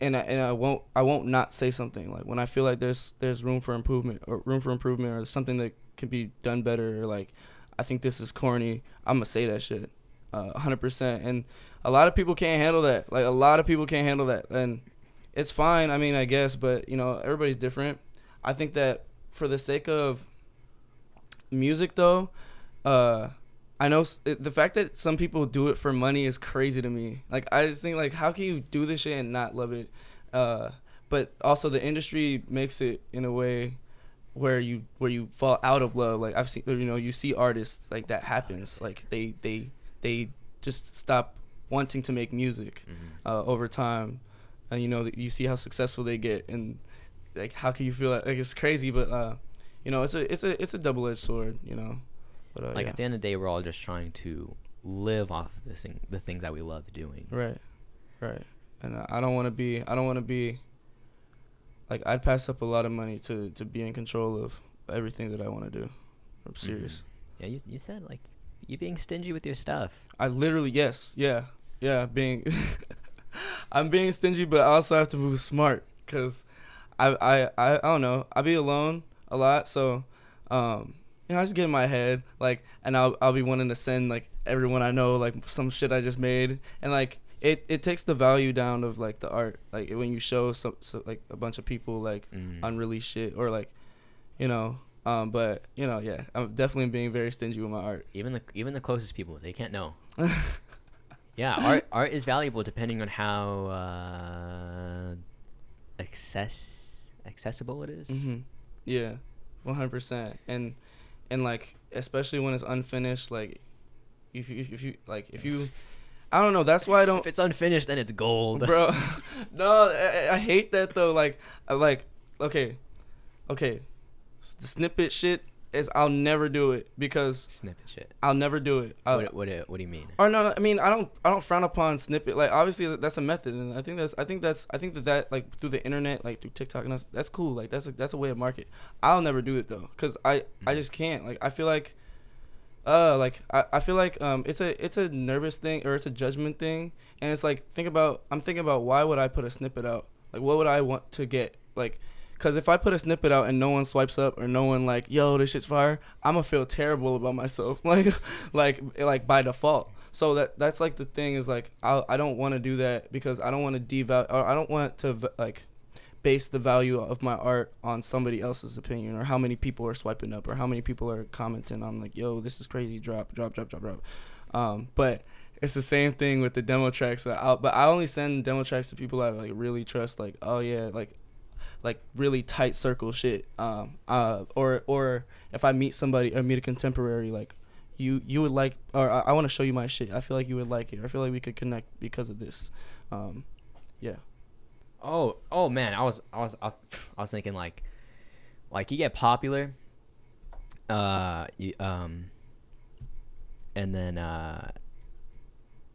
and I, and I won't I won't not say something like when I feel like there's there's room for improvement or room for improvement or something that can be done better or like I think this is corny. I'm gonna say that shit, uh, hundred percent. And a lot of people can't handle that. Like a lot of people can't handle that, and it's fine. I mean, I guess, but you know, everybody's different. I think that for the sake of music, though, uh, I know the fact that some people do it for money is crazy to me. Like I just think like how can you do this shit and not love it? Uh, but also the industry makes it in a way where you where you fall out of love. Like I've seen you know you see artists like that happens. Like they they they just stop wanting to make music uh, over time, and you know you see how successful they get and like how can you feel that like it's crazy, but uh, you know it's a it's a it's a double edged sword. You know, but uh, like yeah. at the end of the day, we're all just trying to live off of the thing, the things that we love doing. Right, right. And I don't want to be. I don't want to be. Like I'd pass up a lot of money to to be in control of everything that I want to do. I'm serious. Yeah, you you said like you being stingy with your stuff. I literally yes, yeah, yeah. Being, I'm being stingy, but I also have to move smart because I I I, I don't know. I be alone a lot, so um, you know, I just get in my head like, and I'll I'll be wanting to send like everyone I know like some shit I just made, and like it it takes the value down of like the art, like when you show some so, like a bunch of people like Mm. unreleased shit or like, you know. Um, but you know, yeah, I'm definitely being very stingy with my art. Even the even the closest people, they can't know. yeah, art art is valuable depending on how uh, access accessible it is. hmm Yeah, one hundred percent. And and like especially when it's unfinished, like if you if you like if you, I don't know. That's why I don't. If it's unfinished, then it's gold. bro. no, I, I hate that though. Like, I like, okay, okay, the snippet shit is I'll never do it because Snippet shit. I'll never do it. I'll, What, what, what do you mean? or no, no, I mean I don't I don't frown upon snippet. Like obviously that's a method, and I think that's I think that's I think that that like through the internet, like through TikTok, and that's that's cool. Like that's a that's a way of market. I'll never do it though, cause I I mm. just can't. Like I feel like, uh, like I, I feel like um it's a it's a nervous thing or it's a judgment thing, and it's like think about I'm thinking about why would I put a snippet out? Like what would I want to get? Like Cause if I put a snippet out and no one swipes up or no one like, yo, this shit's fire, I'ma feel terrible about myself, like, like, like by default. So that that's like the thing is like I I don't want to do that because I don't want to devalue I don't want to like base the value of my art on somebody else's opinion or how many people are swiping up or how many people are commenting on like, yo, this is crazy, drop, drop, drop, drop, drop. Um, but it's the same thing with the demo tracks. I'll, but I only send demo tracks to people I like really trust. Like, oh yeah, like like really tight circle shit. Um, uh, or or if I meet somebody or meet a contemporary, like you you would like, or I, I want to show you my shit. I feel like you would like it. I feel like we could connect because of this. Um, yeah. Oh, oh man, I was, I was, I was thinking like, like you get popular, uh, you, um, and then, uh,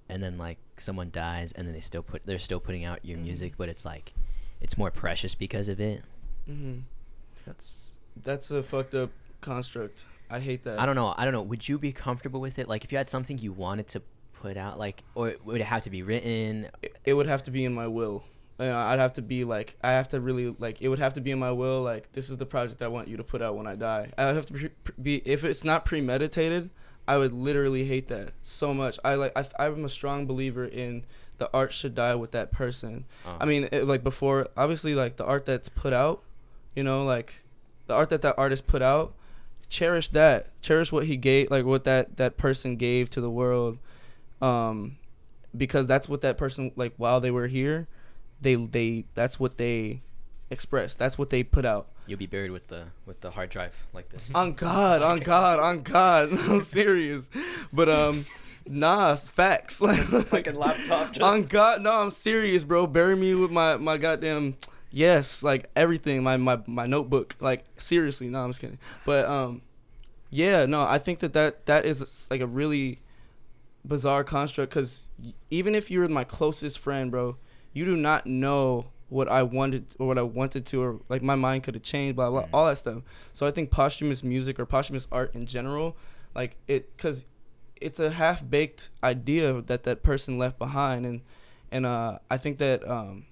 and then like someone dies, and then they still put, they're still putting out your Mhm. music, but it's like, it's more precious because of it. Mm-hmm. That's, That's a fucked up construct. I hate that. I don't know, I don't know. Would you be comfortable with it? Like, if you had something you wanted to put out, like, or would it have to be written? it, it would have to be in my will. You know, I'd have to be like, I have to really like, it would have to be in my will. Like, this is the project I want you to put out when I die. I would have to pre- be, if it's not premeditated, I would literally hate that so much. I like I, I'm a strong believer in the art should die with that person. Uh, I mean, it, like before, obviously, like the art that's put out, you know, like the art that that artist put out, cherish that, cherish what he gave, like what that that person gave to the world, um, because that's what that person like while they were here, they they that's what they express. that's what they put out. you'll be buried with the with the hard drive like this. On God, on God, on God, I'm serious, but um. Nah, it's facts. Like, Fucking laptop just- on God, no, I'm serious, bro. Bury me with my my goddamn yes, like everything, my my my notebook. Like seriously, no, I'm just kidding. But um, yeah, no, I think that that that is like a really bizarre construct because even if you're my closest friend, bro, you do not know what I wanted or what I wanted to or like my mind could have changed, blah blah, all that stuff. So I think posthumous music or posthumous art in general, like it, because it's a half baked idea that that person left behind, and and uh, I think that um,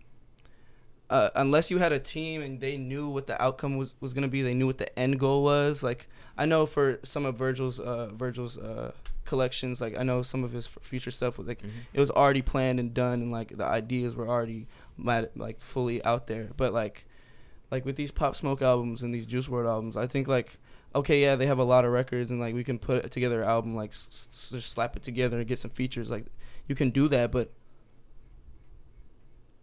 uh, unless you had a team and they knew what the outcome was, was gonna be, they knew what the end goal was. Like I know for some of Virgil's uh, Virgil's uh, collections, like I know some of his f- future stuff was like Mhm. it was already planned and done, and like the ideas were already mad, like fully out there. But like like with these Pop Smoke albums and these Juice WRLD albums, I think like okay, yeah, they have a lot of records and like we can put together an album like s- s- just slap it together and get some features. Like you can do that, but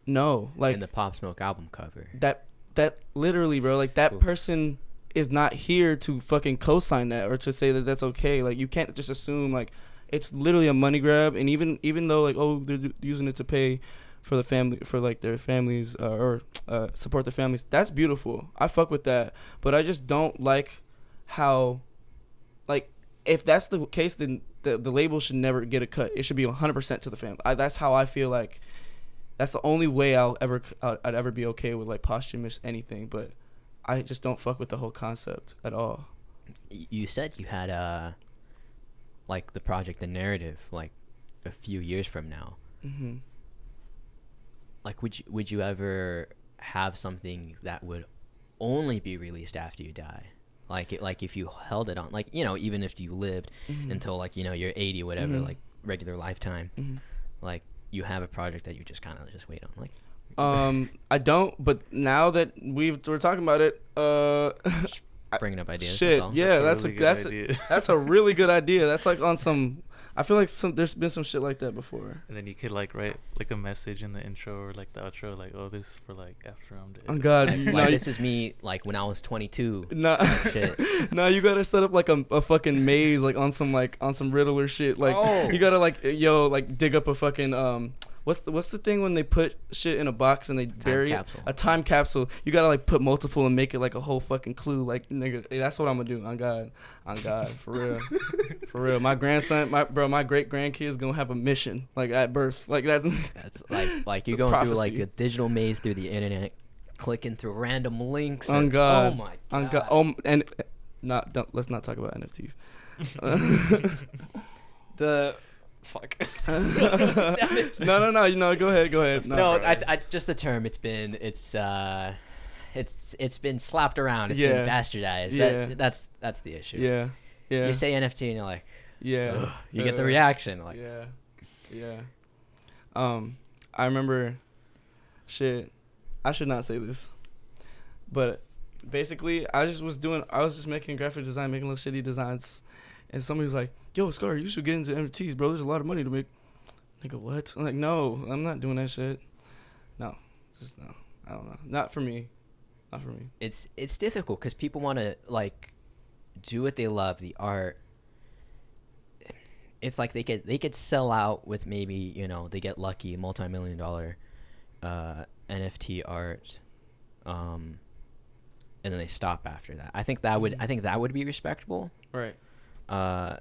no, like and the Pop Smoke album cover. that that literally, bro, like that Oof. person is not here to fucking co-sign that or to say that that's okay. Like you can't just assume like it's literally a money grab. And even even though like oh they're using it to pay for the family for like their families uh, or uh, support their families, that's beautiful. I fuck with that, but I just don't like how like if that's the case then the, the label should never get a cut it should be 100% to the family I, that's how i feel like that's the only way i'll ever I'd ever be okay with like posthumous anything but i just don't fuck with the whole concept at all You said you had uh like the project, the narrative, like a few years from now. hmm Like, would you would you ever have something that would only be released after you die? Like, it, like if you held it on, like you know, even if you lived Mhm. until like you know you're 80, whatever, Mhm. like regular lifetime, Mhm. like you have a project that you just kind of just wait on, like. Um i don't but now that we've we're talking about it uh bringing up ideas. shit that's all. yeah That's that's a a, really good that's idea. a, that's a really good idea that's like on some i feel like some there's been some shit like that before And then you could like write like a message in the intro or like the outro, like, "Oh, this is for like after I'm dead." oh god Like, like, no, this is me, like when I was 22. Nah, shit. nah, you gotta set up like a, a fucking maze, like on some like on some Riddler shit. Like Oh. you gotta like yo like dig up a fucking um what's the what's the thing when they put shit in a box and they bury capsule. it? A time capsule. You gotta like put multiple and make it like a whole fucking clue. Like nigga, eh, that's what I'm gonna do. On God, on God, for real, for real. My grandson, my bro, my great grandkids gonna have a mission like at birth. Like that's That's like like you're going through like a digital maze through the internet, clicking through random links. on and- God. Oh my On god. God. Oh, and not don't let's not talk about NFTs. the fuck. no, no, no. You know, go ahead, go ahead. no, I, I just the term. It's been it's uh, it's it's been slapped around. It's Yeah. been bastardized. Yeah. That, that's that's the issue. Yeah, yeah, You say NFT and you're like, yeah. you get the Uh, reaction. Like, yeah, yeah. Um, I remember, shit. I should not say this, but basically, I just was doing. I was just making graphic design, making little shitty designs, and somebody's like, "Yo, Scar, you should get into NFTs, bro. There's a lot of money to make." Nigga, what? I'm like, no, I'm not doing that shit. No, just no. I don't know. Not for me. Not for me. it's it's difficult because people want to like do what they love, the art. It's like they could they could sell out with maybe you know they get lucky multi million dollar uh, NFT art, um, and then they stop after that. I think that would I think that would be respectable. Right. Uh,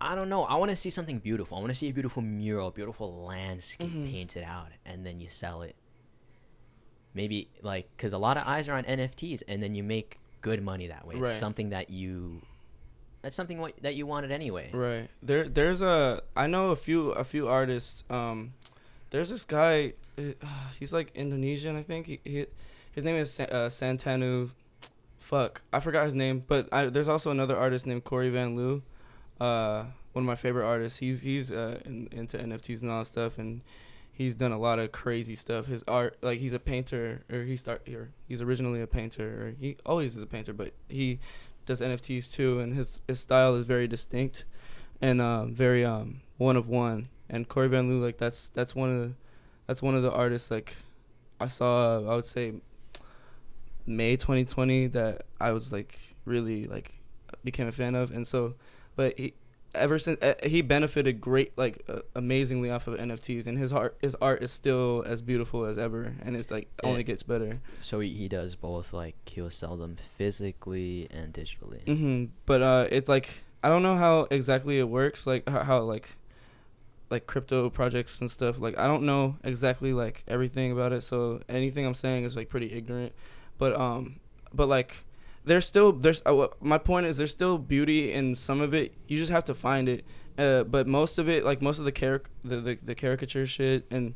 I don't know. I want to see something beautiful. I want to see a beautiful mural, beautiful landscape Mhm. painted out, and then you sell it. Maybe like because a lot of eyes are on NFTs, and then you make good money that way. It's something that you. That's something what, that you wanted anyway. Right. There there's a I know a few a few artists. Um there's this guy uh, he's like Indonesian, I think. He, he his name is uh, Santanu fuck. I forgot his name, but I, there's also another artist named Corey Van Lew. uh, one of my favorite artists. He's he's uh, in, into NFTs and all that stuff, and he's done a lot of crazy stuff. His art, like he's a painter, or he start here. He's originally a painter, or he always is a painter, but he does NFTs too, and his his style is very distinct and um, very um, one of one. And Corey Van Lew, like that's that's one of the that's one of the artists like I saw. I would say May 2020 that I was like really like became a fan of, and so, but he ever since uh, he benefited great like uh, amazingly off of NFTs, and his art his art is still as beautiful as ever, and it's like only gets better. So he, he does both. Like he'll sell them physically and digitally. hmm But uh, it's like I don't know how exactly it works, like how, how like like crypto projects and stuff. Like I don't know exactly like everything about it, so anything I'm saying is like pretty ignorant. But um, but like there's still there's uh, my point is there's still beauty in some of it. You just have to find it. Uh, but most of it, like most of the caric the, the the caricature shit and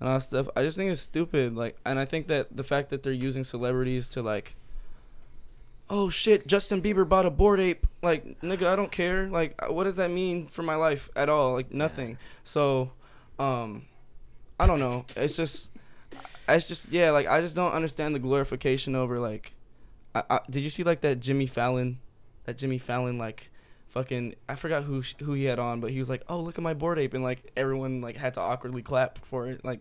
and all that stuff, I just think it's stupid. Like, and I think that the fact that they're using celebrities to like oh shit, Justin Bieber bought a bored ape. Like, nigga, I don't care. Like, uh, what does that mean for my life at all? Like, nothing. So, um, I don't know. It's just, it's just, yeah. Like, I just don't understand the glorification over like, I, I, did you see like that Jimmy Fallon, that Jimmy Fallon like, fucking, I forgot who who he had on, but he was like, oh look at my bored ape, and like everyone like had to awkwardly clap for it. Like,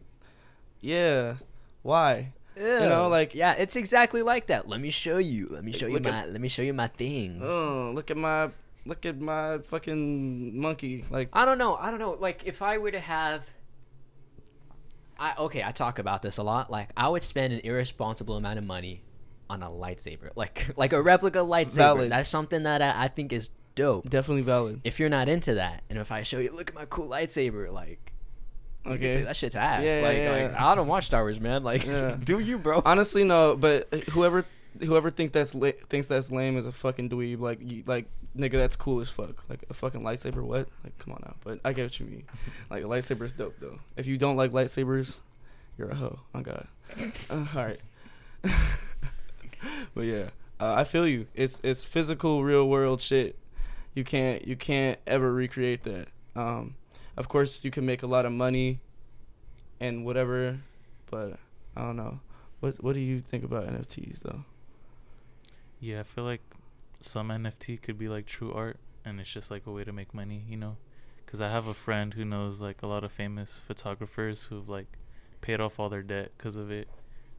yeah, why? You know, like yeah, it's exactly like that. Let me show you. Let me show you my. at- let me show you my things. Oh, look at my look at my fucking monkey. Like I don't know. I don't know. Like if I were to have I okay, I talk about this a lot. Like I would spend an irresponsible amount of money on a lightsaber. Like like a replica lightsaber. Valid. That's something that I, I think is dope. definitely valid. If you're not into that, and if I show you look at my cool lightsaber, like Okay. say that shit's ass. Yeah, yeah, like, yeah, like. I don't watch Star Wars, man. Like Yeah. do you, bro? Honestly, no. But whoever whoever think that's la- thinks that's lame is a fucking dweeb. Like you, like nigga, that's cool as fuck. Like a fucking lightsaber. What? Like come on now. But I get what you mean. Like a lightsaber's dope though. If you don't like lightsabers, you're a hoe. Oh god. Uh, all right. but yeah, uh, I feel you. It's it's physical, real world shit. You can't you can't ever recreate that. Um, of course, you can make a lot of money and whatever, but I don't know. What What do you think about NFTs though? Yeah, I feel like some NFT could be like true art, and it's just like a way to make money, you know? Because I have a friend who knows like a lot of famous photographers who've like paid off all their debt because of it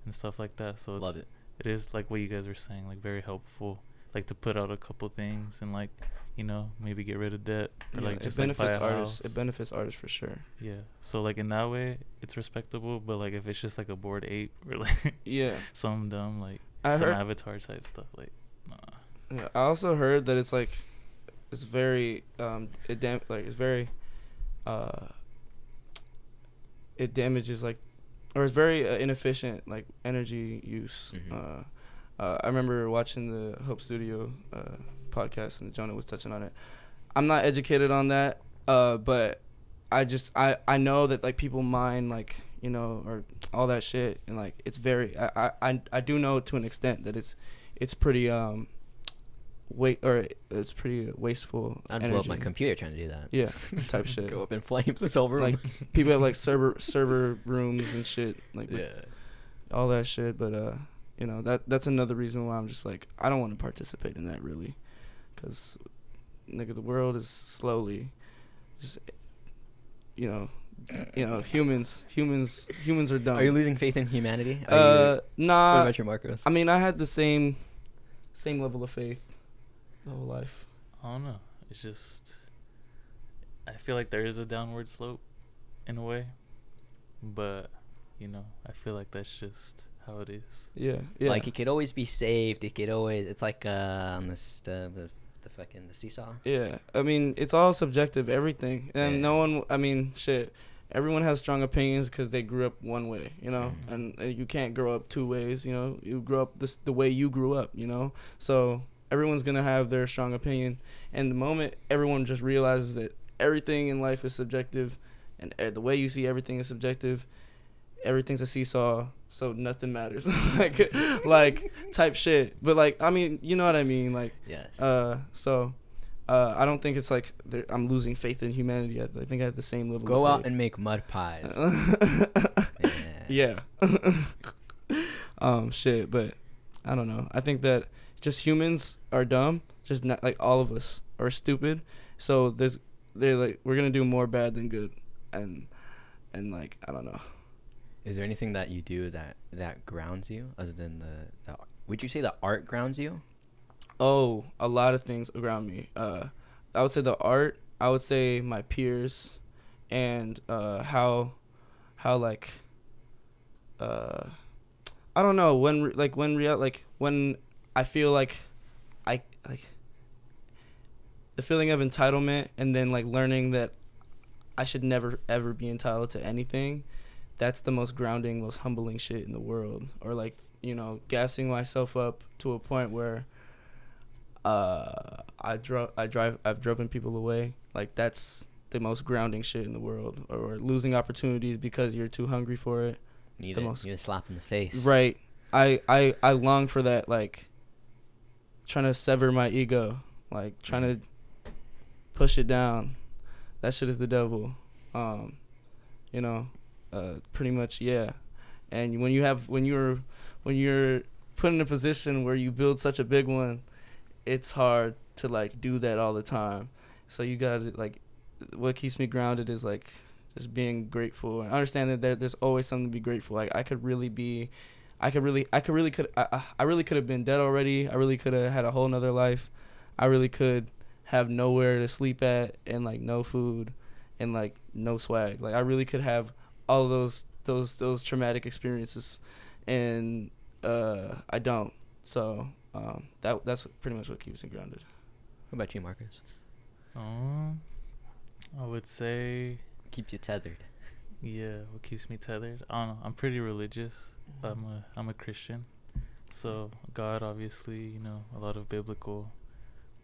and stuff like that. So Love it's, it. It is like what you guys were saying, like very helpful, like to put out a couple things and like you know maybe get rid of debt or Yeah, like it just like buy benefits a artists. house. It benefits artists for sure. Yeah. So like in that way, it's respectable. But like if it's just like a bored ape or like Yeah. some dumb like I some heard- avatar type stuff, like nah. Yeah, I also heard that it's like it's very um it dam- like it's very uh it damages like or it's very uh, inefficient like energy use. Mhm. Uh, uh, I remember watching the Hope Studio uh, podcast and Jonah was touching on it. I'm not educated on that, uh, but I just I I know that like people mine like you know or all that shit and like it's very I I I, do know to an extent that it's it's pretty um wait or it's pretty wasteful. I'd blow up energy. my computer trying to do that. Yeah, type shit. Go up in flames. It's over. Like people have like server server rooms and shit like yeah. all that shit. But uh, you know that that's another reason why I'm just like I don't want to participate in that really, because nigga the world is slowly just you know you know humans humans humans are dumb. Are you losing faith in humanity? Are Uh, you, nah. what about your Marcos? I mean, I had the same same level of faith the whole life. I don't know. It's just I feel like there is a downward slope in a way, but you know I feel like that's just how it is. Yeah, yeah. Like it could always be saved. It could always. It's like uh, on this uh, the the fucking the seesaw. Yeah, I mean it's all subjective, everything, and Yeah. no one. I mean, shit. Everyone has strong opinions because they grew up one way, you know, Mhm. and uh, you can't grow up two ways, you know. You grow up this the way you grew up, you know. So everyone's gonna have their strong opinion, and the moment everyone just realizes that everything in life is subjective, and uh, the way you see everything is subjective, everything's a seesaw, so nothing matters, like like type shit. But like, I mean, you know what I mean, like. Yes. Uh, so Uh, I don't think it's like I'm losing faith in humanity. I, I think I have the same level. Go out faith. and make mud pies. yeah. um, shit, but I don't know. I think that just humans are dumb. Just not like all of us are stupid. So there's they're like we're gonna do more bad than good, and and like I don't know. Is there anything that you do that that grounds you other than the, the would you say the art grounds you? Oh, a lot of things around me. Uh, I would say the art. I would say my peers, and uh, how, how like. Uh, I don't know when like when real like when I feel like, I like. The feeling of entitlement, and then like learning that, I should never ever be entitled to anything. That's the most grounding, most humbling shit in the world. Or like you know, gassing myself up to a point where uh, I drove, I drive, I've driven people away. Like that's the most grounding shit in the world. Or losing opportunities because you're too hungry for it. Need the a, most need a slap in the face. right. I, I, I long for that. Like trying to sever my ego. Like trying to push it down. That shit is the devil. Um, you know, uh, pretty much yeah. And when you have when you're when you're put in a position where you build such a big one, it's hard to like do that all the time. So you got to like what keeps me grounded is like just being grateful. and understanding that there's always something to be grateful. Like I could really be I could really I could really could I, I- really could have been dead already. I really could have had a whole nother life. I really could have nowhere to sleep at and like no food and like no swag. Like I really could have all those those those traumatic experiences and uh I don't. So um that that's pretty much what keeps me grounded. What about you, Marcos? Um, I would say, Keeps you tethered. yeah, what keeps me tethered? I don't know. I'm pretty religious. I'm a I'm a Christian, so God obviously, you know, a lot of biblical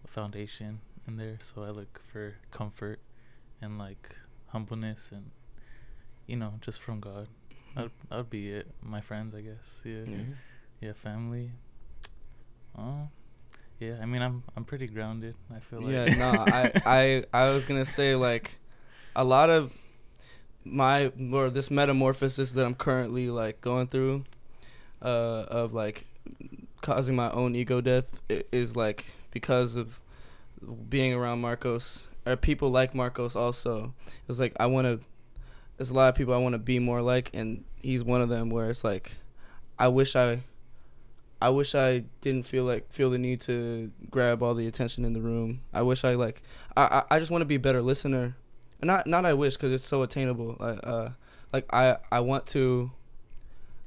foundation in there. So I look for comfort and like humbleness and you know just from God. That that would be it. My friends, I guess. Yeah. Mhm. Yeah, family. Oh, yeah. I mean, I'm I'm pretty grounded. I feel like. Yeah, no, I, I I was gonna say like a lot of my or this metamorphosis that I'm currently like going through, uh, of like causing my own ego death is like because of being around Marcos or people like Marcos also. It's like I want to. There's a lot of people I want to be more like, and he's one of them. Where it's like, I wish I I wish I didn't feel like feel the need to grab all the attention in the room. I wish I like I I, I just want to be a better listener. Not not I wish because it's so attainable. I, uh, like I I want to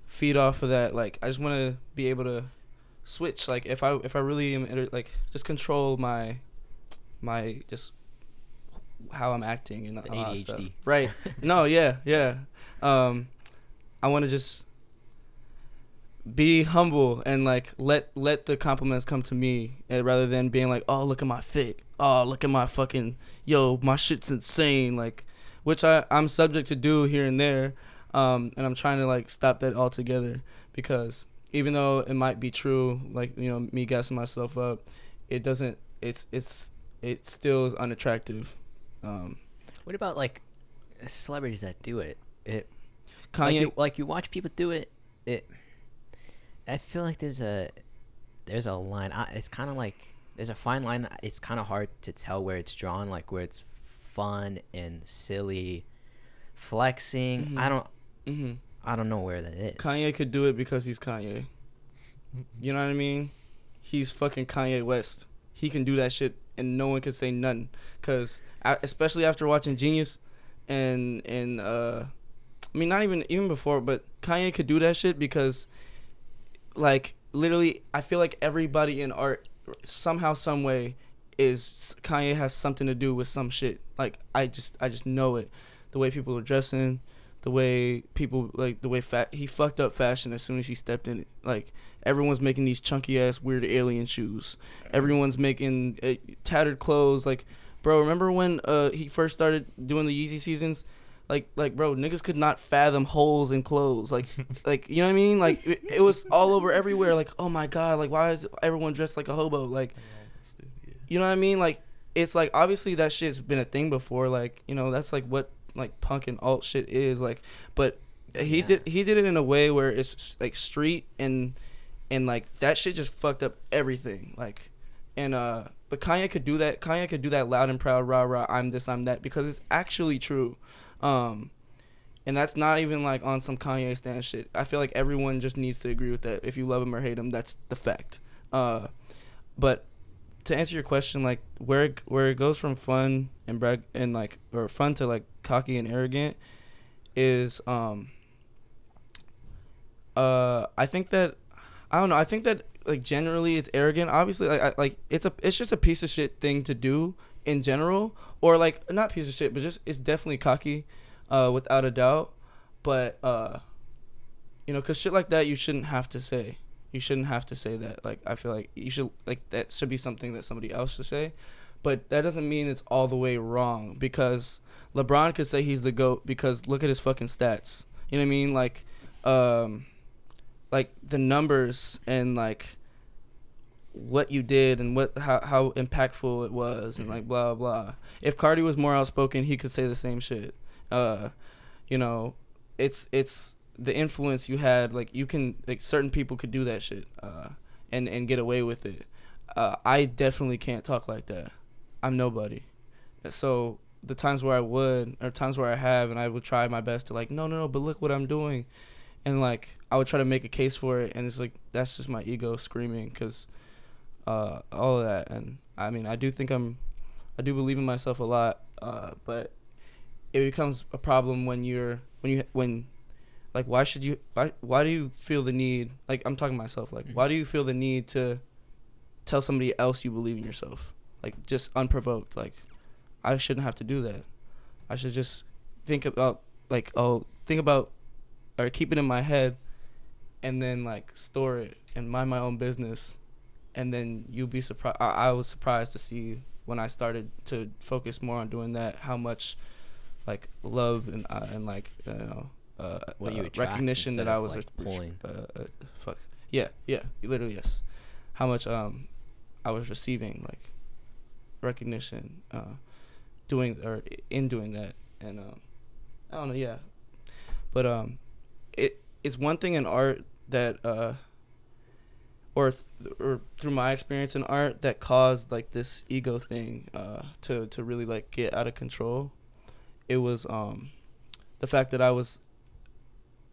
feed off of that. Like I just want to be able to switch. Like if I if I really am inter- like just control my my just how I'm acting and The all that stuff. Right. no. Yeah. Yeah. Um, I want to just be humble and like let let the compliments come to me uh, rather than being like oh look at my fit oh look at my fucking yo my shit's insane like which I I'm subject to do here and there um and I'm trying to like stop that altogether because even though it might be true like you know me gassing myself up it doesn't it's it's it still is unattractive um What about like celebrities that do it? It Kanye like you, like you watch people do it. It I feel like there's a there's a line. I, it's kind of like there's a fine line. It's kind of hard to tell where it's drawn, like where it's fun and silly, flexing. Mhm. I don't hmm I don't know where that is. Kanye could do it because he's Kanye. You know what I mean? He's fucking Kanye West. He can do that shit, and no one can say nothing. Cause especially after watching Genius, and and uh, I mean not even even before, but Kanye could do that shit because, like literally, I feel like everybody in art somehow, some way, is Kanye has something to do with some shit. Like I just I just know it. The way people are dressing, the way people like the way fat he fucked up fashion as soon as he stepped in it. Like everyone's making these chunky ass weird alien shoes. Everyone's making uh, tattered clothes. Like, bro, remember when uh he first started doing the Yeezy seasons? Like, like, bro, niggas could not fathom holes in clothes. Like, like, you know what I mean? Like, it, it was all over everywhere. Like, oh my god, like, why is everyone dressed like a hobo? Like, you know what I mean? Like, it's like obviously that shit's been a thing before. Like you know that's like what like punk and alt shit is like. But he Yeah. did he did it in a way where it's like street and and like that shit just fucked up everything. Like and uh but Kanye could do that. Kanye could do that loud and proud rah rah I'm this I'm that because it's actually true. Um and that's not even like on some Kanye stan shit. I feel like everyone just needs to agree with that. If you love him or hate him, that's the fact. Uh, but to answer your question, like where it, where it goes from fun and brag and like or fun to like cocky and arrogant is um uh I think that I don't know. I think that like generally it's arrogant. Obviously, like I, like it's a it's just a piece of shit thing to do in general, or like not piece of shit, but just it's definitely cocky, uh, without a doubt. But uh, you know, cause shit like that you shouldn't have to say. You shouldn't have to say that. Like I feel like you should like that should be something that somebody else should say, but that doesn't mean it's all the way wrong because LeBron could say he's the goat because look at his fucking stats. You know what I mean? Like, um, like the numbers and like what you did and what how how impactful it was and like blah blah. If Carti was more outspoken, he could say the same shit. Uh, you know, it's it's the influence you had. Like you can like certain people could do that shit. Uh, and and get away with it. Uh, I definitely can't talk like that. I'm nobody. So the times where I would, or times where I have, and I would try my best to like, no, no, no, but look what I'm doing, and like I would try to make a case for it, and it's like that's just my ego screaming, cause uh, all of that, and I mean, I do think I'm, I do believe in myself a lot, uh, but it becomes a problem when you're when you when like why should you why why do you feel the need like I'm talking to myself like why do you feel the need to tell somebody else you believe in yourself? Like just unprovoked like I shouldn't have to do that. I should just think about like oh think about or keep it in my head and then like store it and mind my own business and then you'll be surprised I, I was surprised to see when I started to focus more on doing that how much like love and uh, and like you know uh, What you uh, recognition that I was like, pulling. uh, uh, fuck. Yeah yeah literally yes. How much um I was receiving like recognition uh doing or in doing that and um I don't know yeah. But um it it's one thing in art that uh or th- or through my experience in art that caused like this ego thing uh to to really like get out of control it was um the fact that I was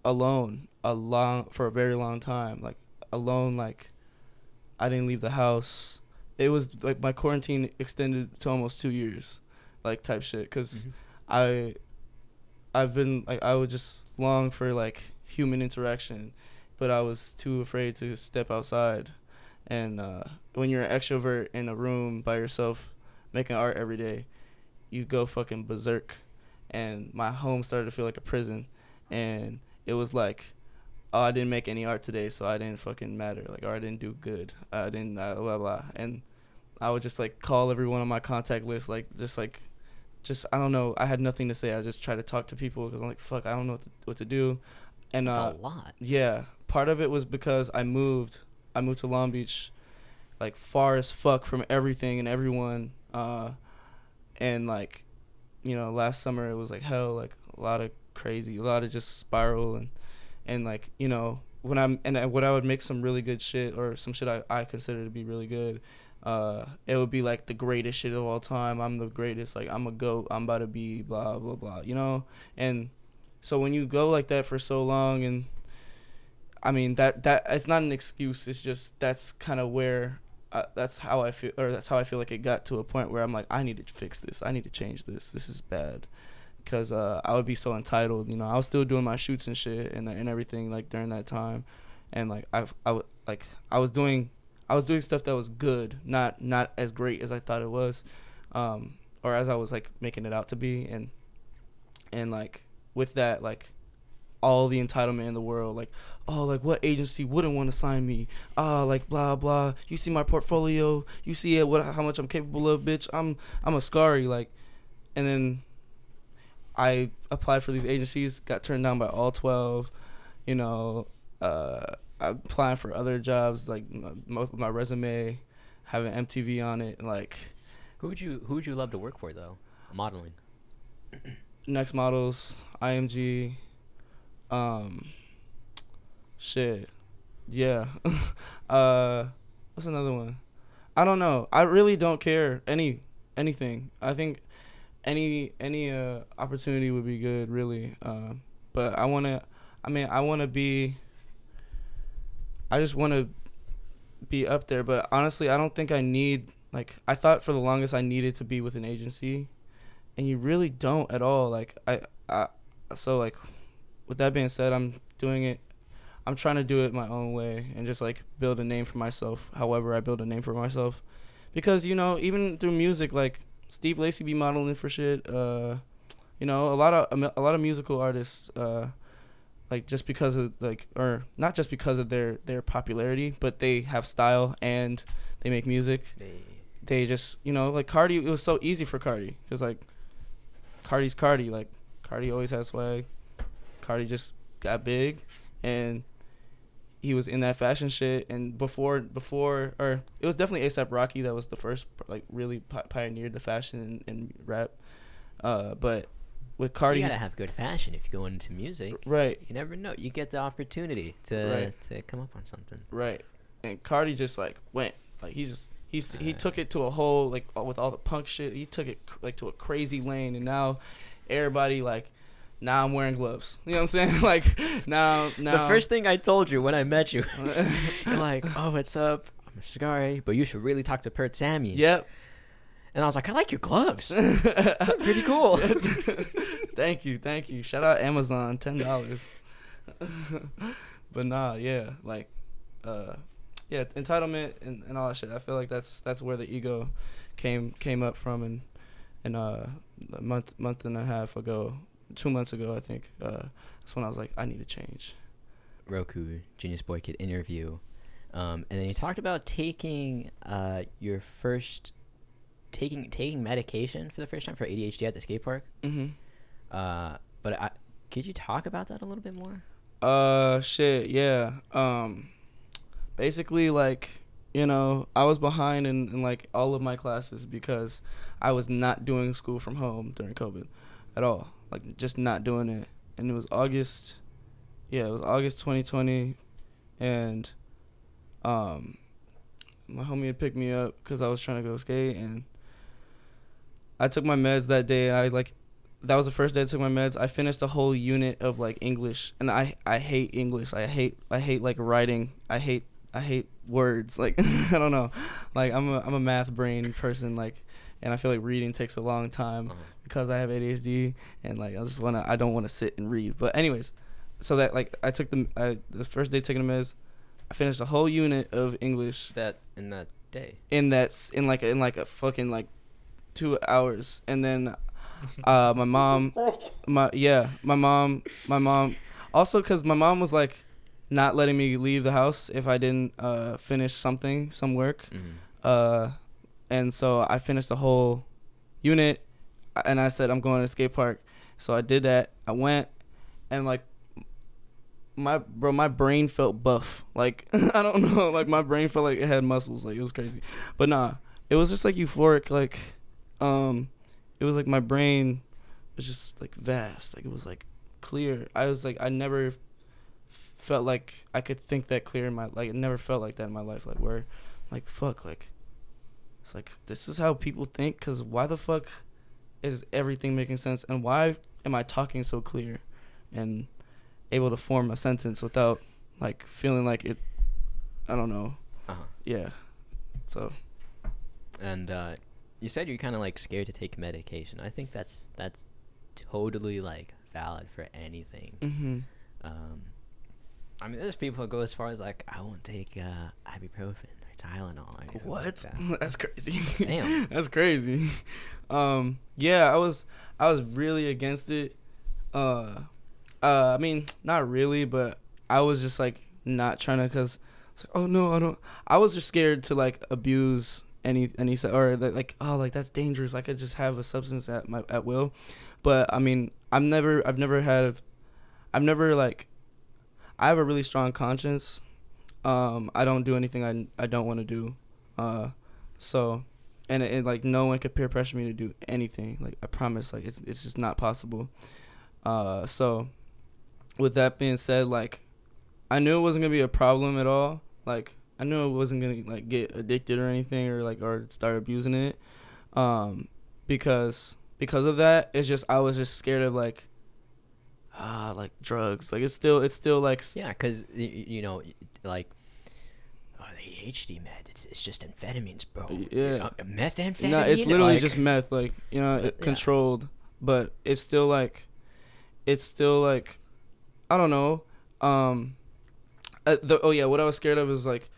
alone a long for a very long time like alone like I didn't leave the house. It was like my quarantine extended to almost 2 years like type shit cuz I I've been like I would just long for like human interaction but I was too afraid to step outside. And uh, when you're an extrovert in a room by yourself making art every day you go fucking berserk. And my home started to feel like a prison. And it was like oh i didn't make any art today so i didn't fucking matter. Like or i didn't do good. I didn't uh, blah blah. And i would just like call everyone on my contact list like just like just i don't know. I had nothing to say. I just try to talk to people because i'm like fuck i don't know what to, what to do. And uh, a lot. yeah, part of it was because I moved. I moved to Long Beach, like far as fuck from everything and everyone. Uh, and like, you know, last summer it was like hell, like a lot of crazy, a lot of just spiral and and like you know when I'm and I- when I would make some really good shit or some shit I I consider to be really good. Uh, it would be like the greatest shit of all time. I'm the greatest. Like I'm a goat. I'm about to be blah blah blah. You know, and so when you go like that for so long and I mean that that it's not an excuse. It's just that's kind of where uh, that's how I feel or that's how I feel like it got to a point where I'm like I need to fix this. I need to change this. This is bad. Cuz uh I would be so entitled, you know. I was still doing my shoots and shit and and everything like during that time. And like I I like I was doing I was doing stuff that was good, not not as great as I thought it was. Um or as I was like making it out to be and and like with that like all the entitlement in the world. Like oh like what agency wouldn't want to sign me? Ah like blah blah. You see my portfolio. You see it, what how much i'm capable of bitch. I'm i'm a scary like and then i applied for these agencies got turned down by all 12 you know uh i'm applying for other jobs like my, my resume having mtv on it and like Who would you Who would you love to work for though? Modeling. Next models, IMG, um, shit, yeah. uh, what's another one? I don't know. I really don't care any anything. I think any any uh opportunity would be good, really. Uh, but I wanna. I mean, I wanna be. I just wanna be up there, but honestly, I don't think I need like I thought for the longest I needed to be with an agency, and you really don't at all. Like I, I so like, with that being said, I'm doing it. I'm trying to do it my own way and just like build a name for myself. However, I build a name for myself, because you know even through music, like Steve Lacy be modeling for shit. Uh, you know a lot of a lot of musical artists. Uh, like just because of like or not just because of their their popularity, but they have style and they make music. They They just you know like Carti. It was so easy for Carti because like Carti's Carti. Like Carti always has swag. Carti just got big, and he was in that fashion shit. And before before or it was definitely ASAP Rocky that was the first like really pi- pioneered the fashion and, rap. Uh, but with Carti, you gotta have good fashion if you go into music. right, You never know. You get the opportunity to Right. to come up on something. Right. And Carti just like went like he just he's he took it to a whole like with all the punk shit. He took it like to a crazy lane, and now everybody like now I'm wearing gloves. You know what I'm saying? like now now The first thing I told you when I met you, you're like, "Oh, what's up? I'm sorry, but you should really talk to Pert Sammy." Yep. And I was like, "I like your gloves. Pretty cool." thank you, thank you. Shout out Amazon, ten dollars. but nah, yeah, like, uh, yeah, entitlement and, and all that shit. I feel like that's that's where the ego came came up from, and and uh, a month month and a half ago, two months ago, I think. Uh, that's when I was like, I need to change. Roku Genius Boy Kid interview, um, and then you talked about taking uh, your first taking taking medication for the first time for ADHD at the skate park. Mm-hmm. Uh, but I, could you talk about that a little bit more? Uh, shit, yeah. Um, basically, like, you know, I was behind in, in like all of my classes because I was not doing school from home during COVID at all. Like, just not doing it. And it was August, yeah, it was August 2020, and um, my homie had picked me up because I was trying to go skate, and I took my meds that day. And I like that was the first day I took my meds. I finished a whole unit of like English, and I I hate English. I hate I hate like writing. I hate I hate words. Like I don't know, like I'm a I'm a math brain person. Like, and I feel like reading takes a long time because I have ADHD, and like I just wanna I don't want to sit and read. But anyways, so that like I took the I, the first day taking the meds, I finished a whole unit of English That in that day. in that in like in like a fucking like two hours and then uh my mom my yeah my mom my mom also because my mom was like not letting me leave the house if i didn't uh finish something some work Mm-hmm. uh and so i finished the whole unit and i said i'm going to the skate park. So i did that. I went and like my bro my brain felt buff. Like i don't know. Like my brain felt like it had muscles. Like it was crazy. But nah it was just like euphoric. Like um it was like my brain was just like vast. Like it was like clear. I was like i never felt like i could think that clear in my like it never felt like that in my life. Like where like fuck like it's like this is how people think because why the fuck is everything making sense and why am i talking so clear and able to form a sentence without like feeling like it i don't know Uh-huh. yeah so And uh, you said you're kind of like scared to take medication. I think that's that's totally like valid for anything. mm-hmm. Um, I mean, there's people who go as far as like, I won't take uh, ibuprofen Tylenol. Or anything like What? that. That's crazy. Damn. That's crazy. Um, yeah, I was I was really against it. Uh, uh, I mean, not really, but I was just like not trying to, cause it's like, oh no, I don't. I was just scared to like abuse any any or that like oh like that's dangerous. I could just have a substance at my at will, but I mean, I'm never I've never had, I've never like, I have a really strong conscience. Um, I don't do anything I I don't want to do. Uh, so and it, like no one could peer pressure me to do anything. Like I promise, like it's it's just not possible. Uh, so with that being said, like I knew it wasn't gonna be a problem at all. Like I knew it wasn't gonna like get addicted or anything or like or start abusing it. Um, because because of that, it's just I was just scared of like ah like drugs. Like it's still it's still like Yeah, because you know, like, oh, the ADHD med, it's, it's just amphetamines, bro. Yeah. Uh, methamphetamine. No, it's literally Like- just meth, like you know, it, Yeah. controlled. But it's still like, it's still like, I don't know. Um, uh, the oh yeah, what I was scared of is like,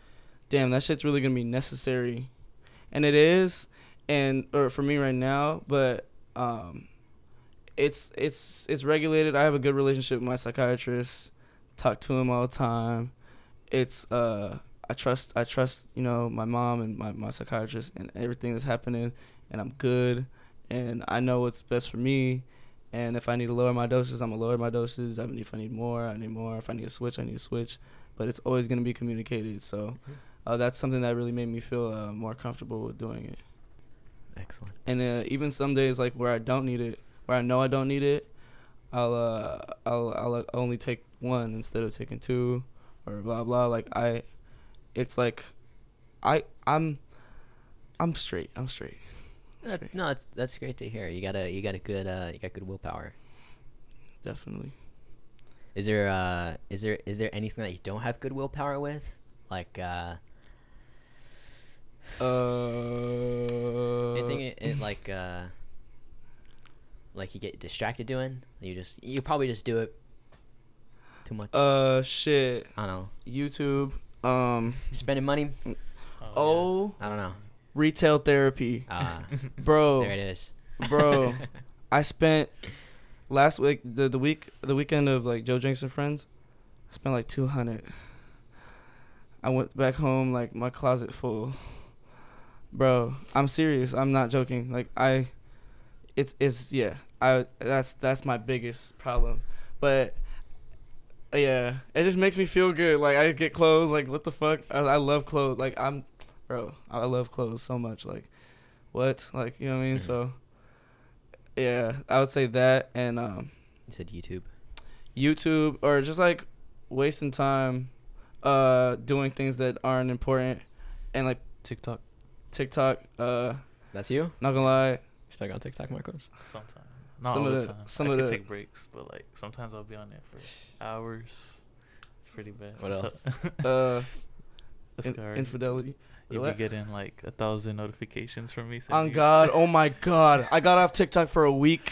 damn, that shit's really gonna be necessary, and it is, and or for me right now, but um, it's it's it's regulated. I have a good relationship with my psychiatrist. Talk to him all the time. It's uh, I trust I trust you know my mom and my my psychiatrist and everything that's happening, and I'm good, and I know what's best for me. And if I need to lower my doses, I'm gonna lower my doses. I mean, if I need more, I need more. If I need to switch, I need to switch. But it's always gonna be communicated. So uh, that's something that really made me feel uh, more comfortable with doing it. Excellent. And uh, even some days like where I don't need it, where I know I don't need it, I'll uh, I'll I'll uh, only take one instead of taking two, or blah blah. Like I, it's like, I I'm, I'm straight. I'm straight. Uh, no, that's that's great to hear. You got a you got a good uh you got good willpower. Definitely. Is there uh is there is there anything that you don't have good willpower with? Like uh Uh. anything it, it like uh like you get distracted doing? You just you probably just do it too much. Uh shit. I don't know. YouTube. Um. Spending money? Oh. I don't know. Retail therapy. Ah, bro. there it is. bro. I spent last week the the week the weekend of like Jojank and friends. I spent like two hundred. I went back home like my closet full. Bro, I'm serious. I'm not joking. Like I, it's it's yeah. I that's that's my biggest problem. But yeah, it just makes me feel good. Like I get clothes. Like what the fuck? I, I love clothes. Like I'm, bro. I love clothes so much. Like what? Like you know what I mean? So yeah, I would say that and um You said YouTube. YouTube or just like wasting time uh doing things that aren't important and like TikTok. TikTok uh That's you? not gonna lie Stuck on TikTok, Marcos? Sometimes. Not Some all of the the- time. some I of could the- take breaks, but like sometimes I'll be on there for hours. It's pretty bad. What else? uh in- infidelity You'll What? be getting like a thousand notifications from me. on you- God oh my God I got off TikTok for a week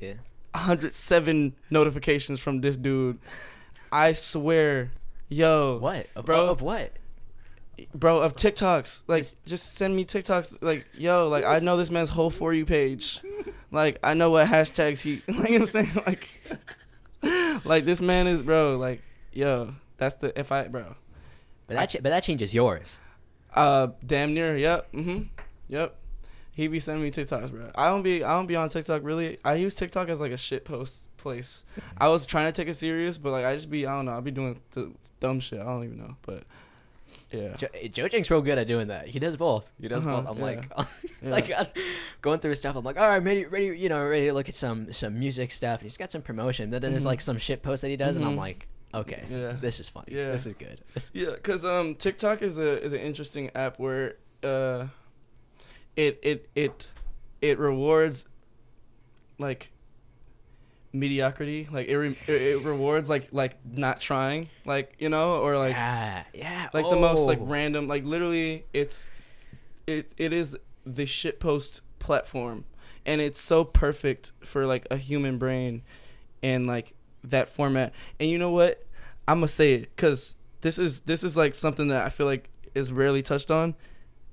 Yeah. 107 notifications from this dude I swear yo What? Of, Bro. of what? Bro of TikToks. Like, Just- just, send me TikToks. Like, yo, like I know this man's whole for you page. Like, I know what hashtags he. Like, you know what I'm saying, like, like this man is, bro. Like, yo, that's the if I, bro. But that ch- but that changes yours. Uh, damn near. Yep. Mm-hmm. Yep. He be sending me TikToks, bro. I don't be. I don't be on TikTok really. I use TikTok as like a shit post place. I was trying to take it serious, but like I just be. I don't know. I be doing dumb shit. I don't even know, but. Yeah. Jo- Jojank's real good at doing that. He does both. He does Uh-huh, both. I'm yeah. like, Yeah. like I'm going through his stuff. I'm like, all right, ready, ready, you know, ready to look at some some music stuff. And he's got some promotion. But then there's Mhm. like some shit post that he does, and I'm Mhm. like, okay, Yeah. this is funny. Yeah. this is good. Yeah, cause um TikTok is a is an interesting app where uh it it it it rewards like mediocrity like it re- it, it rewards like like not trying like you know or like yeah, yeah. like the oh. most like oh. random like literally it's it it is the shit post platform and it's so perfect for like a human brain and like that format and you know what i'm gonna say it because this is this is like something that i feel like is rarely touched on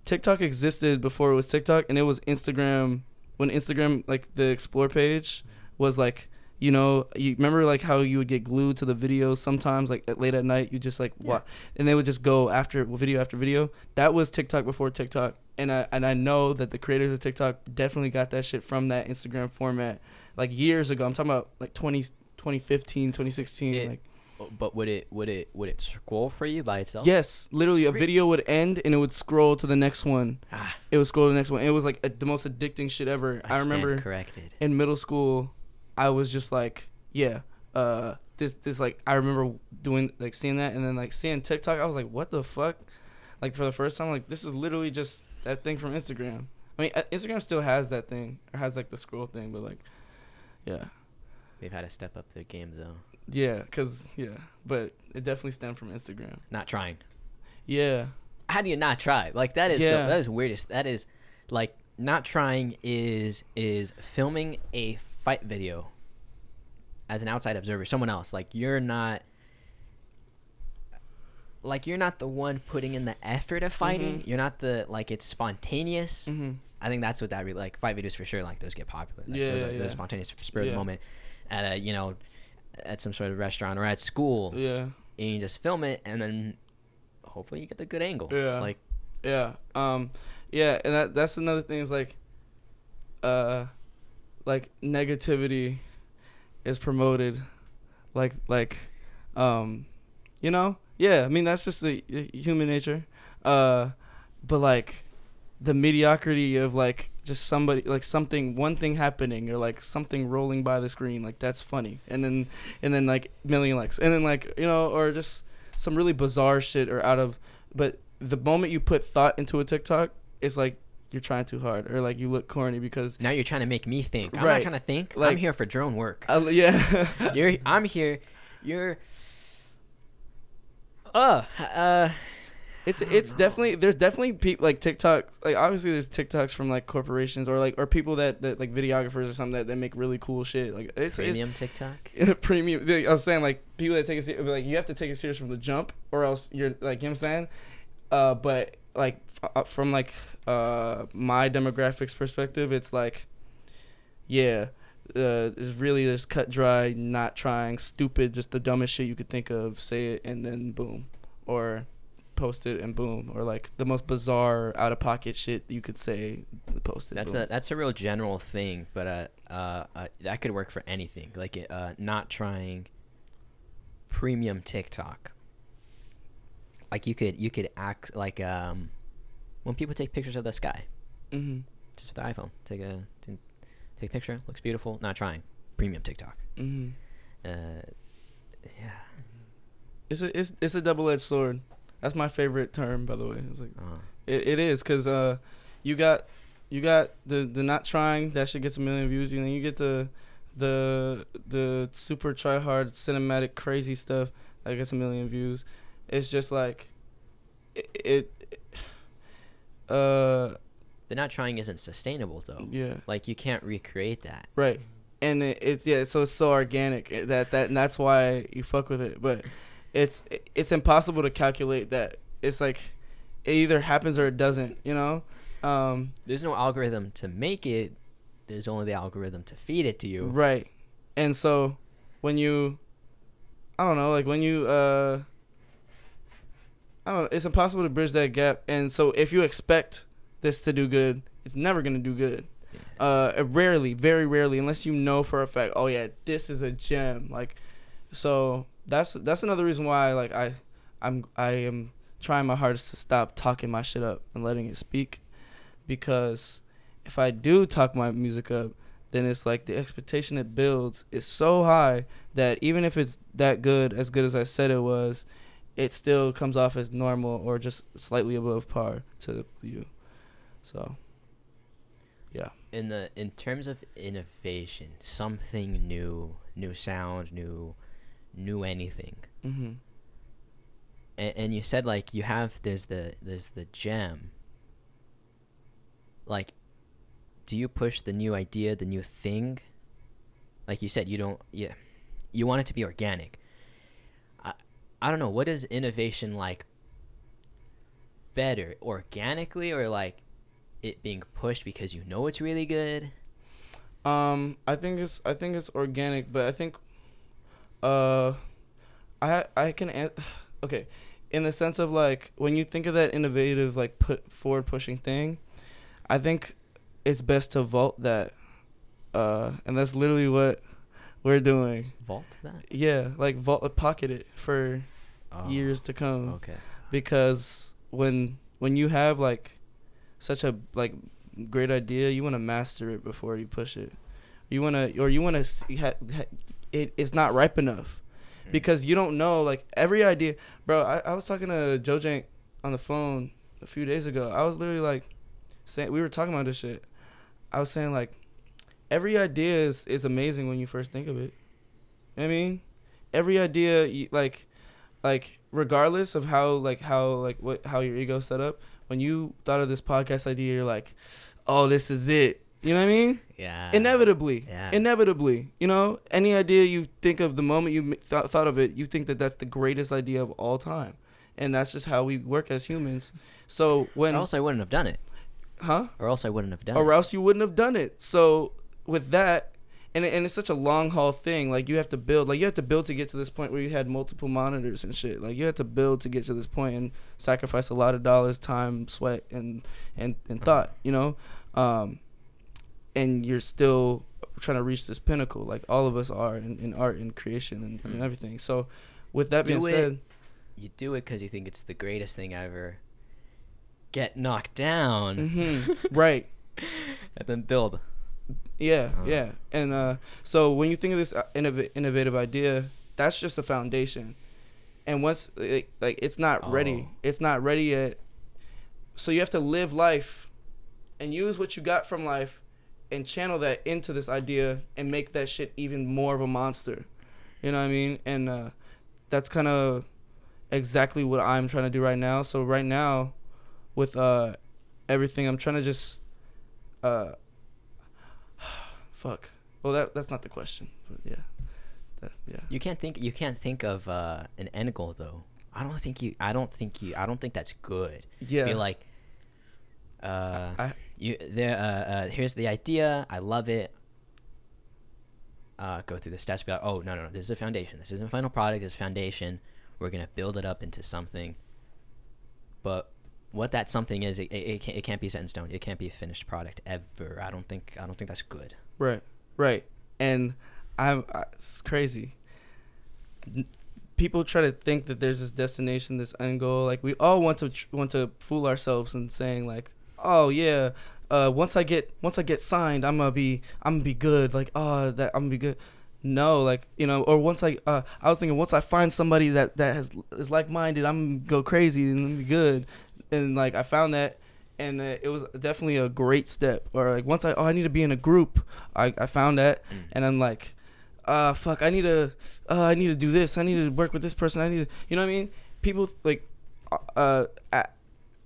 tiktok existed before it was tiktok and it was instagram when instagram like the explore page was like you know you remember like how you would get glued to the videos sometimes like at late at night you just like what and they would just go after video after video that was tiktok before tiktok and i and i know that the creators of tiktok definitely got that shit from that instagram format like years ago i'm talking about like 20 2015 2016 It- like But would it would it would it scroll for you by itself? Yes, literally, a video would end and it would scroll to the next one. Ah, It would scroll to the next one. It was like a, the most addicting shit ever. I, I, remember corrected. in middle school, I was just like, yeah, uh, this this like I remember doing like seeing that and then like seeing TikTok. I was like, what the fuck? Like for the first time, like this is literally just that thing from Instagram. I mean, uh, Instagram still has that thing or has like the scroll thing, but like, yeah, They've had to step up their game though. yeah, cause yeah, but it definitely stemmed from Instagram. Not trying. Yeah, How do you not try? Like that is Yeah. the, that is weirdest. That is like not trying is is filming a fight video as an outside observer, someone else. Like you're not like you're not the one putting in the effort of fighting. Mhm. You're not the like it's spontaneous. hmm I think that's what that really like fight videos for sure. Like those get popular. Like, Yeah, those are, yeah, those yeah. spontaneous spur of the moment at a you know at some sort of restaurant or at school, yeah. and you just film it, and then hopefully you get the good angle. Yeah. Like Yeah. Um yeah, and that that's another thing is like uh like negativity is promoted like like um you know? Yeah, I mean that's just the the human nature. Uh but like the mediocrity of like just somebody like something one thing happening or like something rolling by the screen like that's funny and then and then like million likes and then like you know or just some really bizarre shit or out of but the moment you put thought into a TikTok, it's like you're trying too hard or like you look corny because now you're trying to make me think. I'm not trying to think. I'm here for drone work. yeah you're I'm here. You're uh uh it's it's definitely there's definitely people like TikTok like obviously there's TikToks from like corporations or like or people that, that like videographers or something that, that make really cool shit like it's premium TikTok. It, premium I was saying like people that take it ser- like you have to take it serious from the jump or else you're like you know what I'm saying uh but like f- uh, from like uh my demographics perspective it's like yeah uh, it's really just cut dry, not trying, stupid, just the dumbest shit you could think of. Say it and then boom, or post it and boom, or like the most bizarre, out of pocket shit you could say. Post it. That's boom. a that's a real general thing, but uh, uh, uh that could work for anything. Like uh, not trying premium TikTok. Like you could you could act like um when people take pictures of the sky Mhm. just with the iPhone. Take a take a picture, looks beautiful. Not trying premium TikTok. Mhm. Uh, yeah. It's a it's it's a double edged sword. That's my favorite term, by the way. It's like Uh, it, it is because uh, you got you got the the not trying that shit gets a million views, and then you get the the the super try hard cinematic crazy stuff that gets a million views. It's just like it. it uh the not trying isn't sustainable though. yeah Like you can't recreate that. right and it, it's yeah so it's so organic eh, that that and that's why you fuck with it but it's it's impossible to calculate that it's like it either happens or it doesn't you know um There's no algorithm to make it. There's only the algorithm to feed it to you. Right. And so when you I don't know, like when you uh I don't know, it's impossible to bridge that gap. And so if you expect this to do good, it's never gonna do good. Uh rarely, very rarely, unless you know for a fact, oh yeah, this is a gem. Like so that's that's another reason why like I I'm I am trying my hardest to stop talking my shit up and letting it speak because if I do talk my music up, then it's like the expectation it builds is so high that even if it's that good, as good as I said it was, it still comes off as normal or just slightly above par to you. So, yeah. in the in terms of innovation, something new, new sound, new, new anything. hmm And, and you said like you have there's the there's the gem. Like, do you push the new idea, the new thing? Like you said, you don't. Yeah, you want it to be organic. I don't know. What is innovation like? Better organically or like it being pushed because you know it's really good? Um, I think it's I think it's organic, but I think, uh, I I can an- okay, in the sense of like when you think of that innovative like put forward pushing thing, I think it's best to vault that, uh, and that's literally what we're doing. Vault that? Yeah, like vault pocket it for Oh, years to come Okay. because when when you have like such a like great idea, you want to master it before you push it. You want to or you want to ha, ha, it, it's not ripe enough Mm. because you don't know like every idea, bro. I, I was talking to Jojank on the phone a few days ago. I was literally like saying we were talking about this shit. I was saying like every idea is is amazing when you first think of it. You know I mean, every idea like like regardless of how like how like what how your ego set up when you thought of this podcast idea you're like oh this is it you know what i mean Yeah. inevitably yeah. inevitably you know any idea you think of the moment you m- thought thought of it you think that that's the greatest idea of all time and that's just how we work as humans so when or else I wouldn't have done it. huh Or else I wouldn't have done it. or else you wouldn't have done it. So with that, and and it's such a long haul thing. Like you have to build, like you have to build to get to this point where you had multiple monitors and shit. Like you had to build to get to this point and sacrifice a lot of dollars, time, sweat, and and and thought. You know, um, and you're still trying to reach this pinnacle, like all of us are in, in art and creation and, and Hmm. everything. So with that being it. said, You do it because you think it's the greatest thing ever. Get knocked down mhm, right. and then build. Yeah, Uh. yeah. And uh, so when you think of this uh, innov- innovative idea, that's just a foundation. And once it, like it's not ready, Oh. it's not ready yet. So you have to live life and use what you got from life and channel that into this idea and make that shit even more of a monster. You know what I mean? And uh, that's kind of exactly what I'm trying to do right now. So right now with uh everything I'm trying to just uh fuck. Well, that that's not the question. But yeah, that's yeah. You can't think. You can't think of uh, an end goal though. I don't think you. I don't think you. I don't think that's good. Yeah. Be like, uh, I- you there. Uh, uh, here's the idea. I love it. Uh, go through the steps. Be like, oh no, no, no. This is a foundation. This isn't a final product. This is foundation. We're gonna build it up into something. But what that something is, it, it, it, can't, it can't be set in stone. It can't be a finished product ever. I don't think. I don't think that's good. Right, right. And I'm I, it's crazy. N- People try to think that there's this destination, this end goal. Like we all want to tr- want to fool ourselves and saying like, oh yeah, uh, once I get once I get signed, I'm gonna be I'm gonna be good. Like oh that I'm gonna be good. No, like you know, or once I uh, I was thinking once I find somebody that that has is like minded, I'm gonna go crazy and be good. And like I found that, and uh, it was definitely a great step. Or like once I oh I need to be in a group, I I found that, and I'm like, uh fuck I need to uh, I need to do this. I need to work with this person. I need to you know what I mean. People like uh.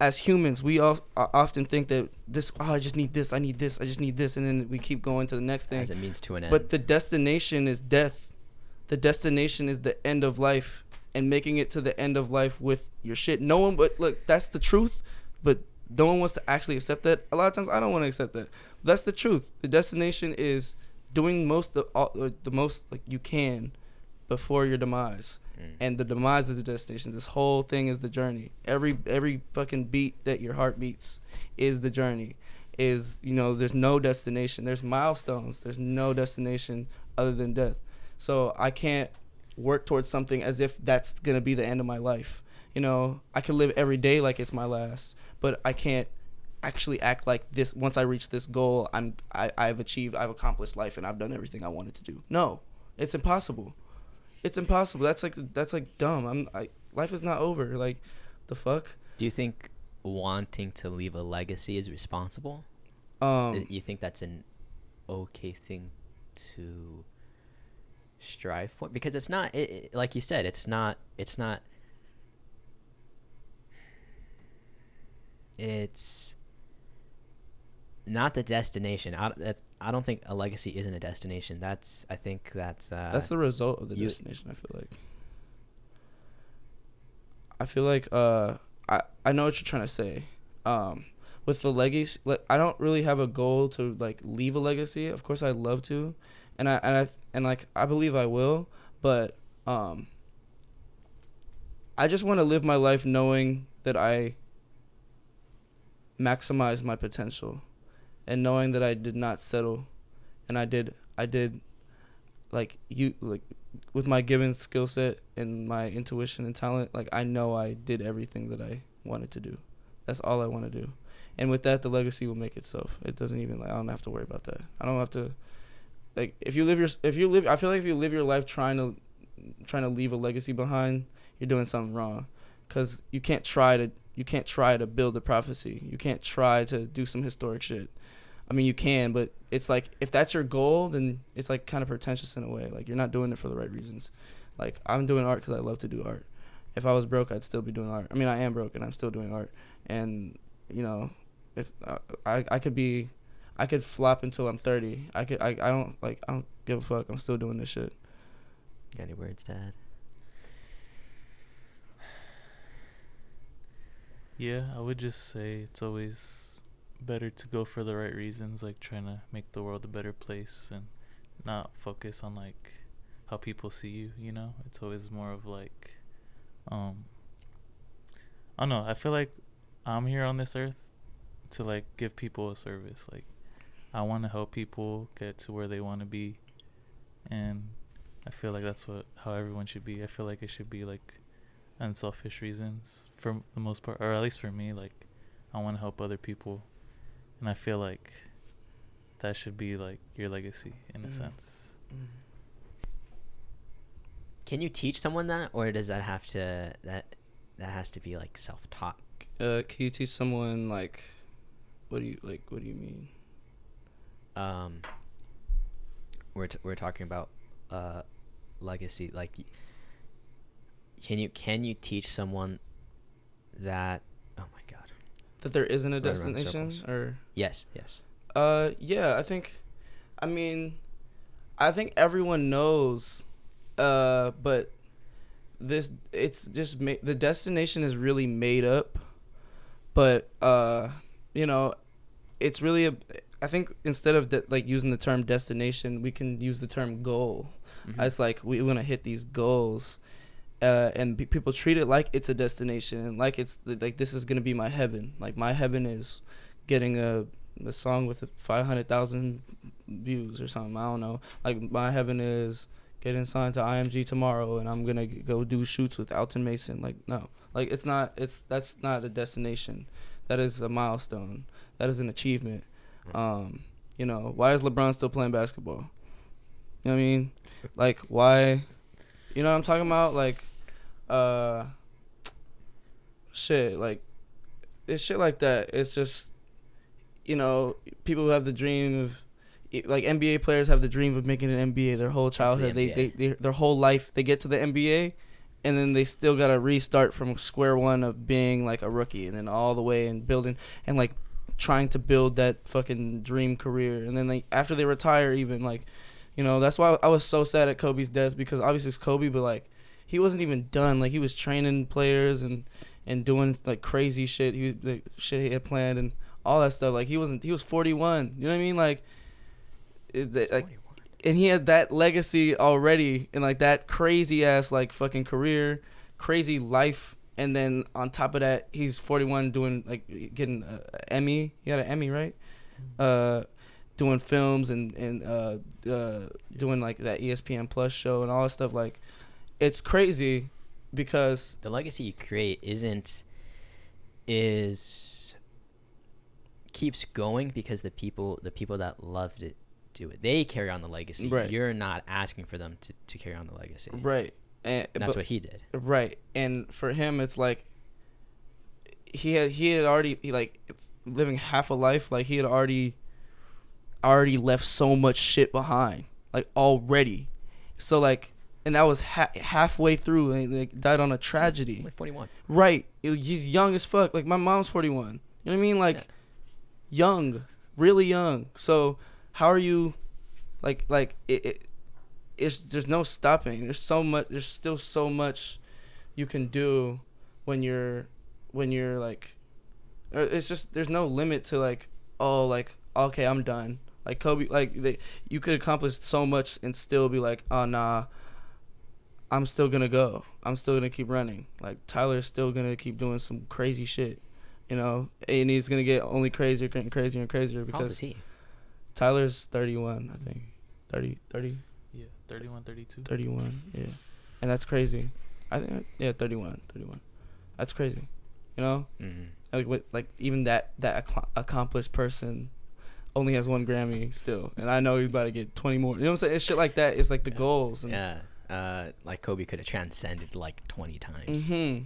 as humans, we all often think that this. Oh, I just need this. I need this. I just need this, and then we keep going to the next thing. As it means to an end. But the destination is death. The destination is the end of life and making it to the end of life with your shit. No one but look, that's the truth, but no one wants to actually accept that. A lot of times I don't want to accept that. That's the truth. The destination is doing most the all, the most like you can before your demise. Mm. And the demise is the destination. This whole thing is the journey. Every every fucking beat that your heart beats is the journey. Is you know, there's no destination. There's milestones. There's no destination other than death. So I can't work towards something as if that's gonna be the end of my life. You know, I can live every day like it's my last, but I can't actually act like this. Once I reach this goal, I'm I, I've achieved, I've accomplished life, and I've done everything I wanted to do. No, it's impossible. It's impossible. That's like that's like dumb. I'm I, life is not over. Like, the fuck. Do you think wanting to leave a legacy is responsible? Um, you think that's an okay thing to strive for? Because it's not, it, it- like you said, it's not, it's not, it's not the destination. I, that's, I don't think a legacy isn't a destination. That's, I think that's, uh, that's the result of the you- destination. I feel like. I feel like uh, I I know what you're trying to say. Um, with the legacy, like I don't really have a goal to like leave a legacy. Of course, I'd love to, and I and I and like I believe I will, but um. I just want to live my life knowing that I maximize my potential and knowing that I did not settle and I did I did like you like with my given skill set and my intuition and talent, like I know I did everything that I wanted to do. That's all I want to do. And with that, the legacy will make itself. It doesn't even like I don't have to worry about that. I don't have to like if you live your if you live I feel like if you live your life trying to trying to leave a legacy behind, you're doing something wrong. Cuz you can't try to you can't try to build a prophecy. You can't try to do some historic shit. I mean, you can, but it's like if that's your goal, then it's like kind of pretentious in a way. Like you're not doing it for the right reasons. Like I'm doing art because I love to do art. If I was broke, I'd still be doing art. I mean, I am broke and I'm still doing art. And you know, if uh, I I could be, I could flop until I'm 30. I could I I don't like I don't give a fuck. I'm still doing this shit. Got any words, Dad? Yeah, I would just say it's always better to go for the right reasons, like trying to make the world a better place and not focus on like how people see you, you know? It's always more of like um I don't know, I feel like I'm here on this earth to like give people a service. Like I want to help people get to where they want to be and I feel like that's what how everyone should be. I feel like it should be like unselfish reasons for the most part, or at least for me. Like I want to help other people, and I feel like that should be like your legacy in a Mm. sense. Can you teach someone that, or does that have to that that has to be like self-taught? Uh, can you teach someone like, what do you like? What do you mean? Um, we're t- we're talking about uh legacy. Like, y- can you can you teach someone that? Oh my God. That there isn't a destination, or Yes. Yes. Uh, yeah, I think, I mean, I think everyone knows, uh, but this it's just ma- the destination is really made up, but uh, you know, it's really a. I think instead of de- like using the term destination, we can use the term goal. Mhm. It's like we want to hit these goals, uh, and pe- people treat it like it's a destination and like it's like this is gonna be my heaven. Like my heaven is getting a a song with five hundred thousand views or something. I don't know. Like my heaven is getting signed to IMG tomorrow, and I'm gonna go do shoots with Alton Mason. Like no, like it's not. It's that's not a destination. That is a milestone. That is an achievement. Um, you know, why is LeBron still playing basketball? You know what I mean? Like why? You know what I'm talking about? Like, uh, shit. Like, it's shit like that. It's just, you know, people who have the dream of, like NBA players have the dream of making an NBA their whole childhood. They, they, they their whole life they get to the NBA, and then they still gotta restart from square one of being like a rookie, and then all the way and building and like trying to build that fucking dream career, and then like after they retire, even like, you know, that's why I was so sad at Kobe's death because obviously it's Kobe, but like he wasn't even done. Like he was training players and and doing like crazy shit. He like, shit he had planned and all that stuff. Like he wasn't. He was 41. You know what I mean? Like, that, like, and he had that legacy already and like that crazy ass like fucking career, crazy life. And then on top of that, he's 41 doing like getting an Emmy. He got an Emmy, right? Uh, doing films and and uh, uh, doing like that ESPN Plus show and all that stuff. Like, it's crazy because the legacy you create isn't is keeps going because the people the people that loved it do it. They carry on the legacy. Right. You're not asking for them to, to carry on the legacy. right. And That's but- what he did. Right, and for him, it's like he had he had already he like living half a life. Like he had already already left so much shit behind, like already. So like, and that was ha- halfway through, and like died on a tragedy. Like 41. Right, It- he's young as fuck. Like my mom's forty one. You know what I mean? Like Yeah. young, really young. So how are you? Like like it, it it's there's no stopping. There's so much. There's still so much you can do when you're when you're like. uh, It's just there's no limit to like oh like okay I'm done. Like Kobe like they, you could accomplish so much and still be like oh nah. I'm still gonna go. I'm still gonna keep running. Like Tyler's still gonna keep doing some crazy shit. You know, and he's gonna get only crazier and crazier and crazier How old because is he? Tyler's 31, I think. 30, 30. Yeah. 31, 32. 31. Yeah, and that's crazy. I think yeah, 31, 31. That's crazy. You know, hmm like what like even that that acc- accomplished person only has one Grammy still, and I know he's about to get 20 more. You know what I'm saying? It's shit like that. It's like the goals. And, Yeah. Uh, like Kobe could have transcended like 20 times. hmm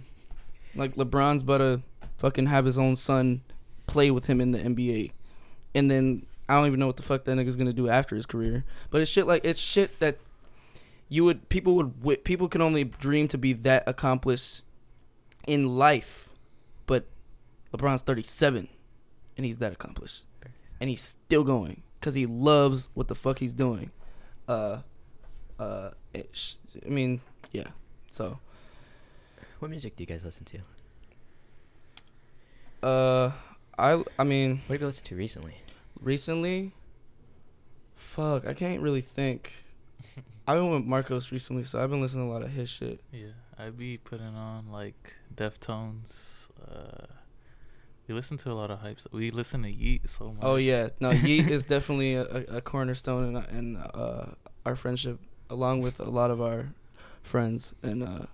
Like LeBron's about to fucking have his own son play with him in the NBA, and then I don't even know what the fuck that nigga's gonna do after his career. But it's shit like it's shit that you would people would people can only dream to be that accomplished in life, but LeBron's 37, and he's that accomplished, and he's still going because he loves what the fuck he's doing. Uh, uh, it sh- I mean, yeah. So, What music do you guys listen to? uh, I I mean. What have you listened to recently? recently fuck i can't really think i've been with marcos recently so i've been listening to a lot of his shit Yeah, I'd be putting on like Deftones. Uh, we listen to a lot of hypes. We listen to Yeat so much. oh yeah no Yeat is definitely a, a cornerstone in, in uh, our friendship along with a lot of our friends and uh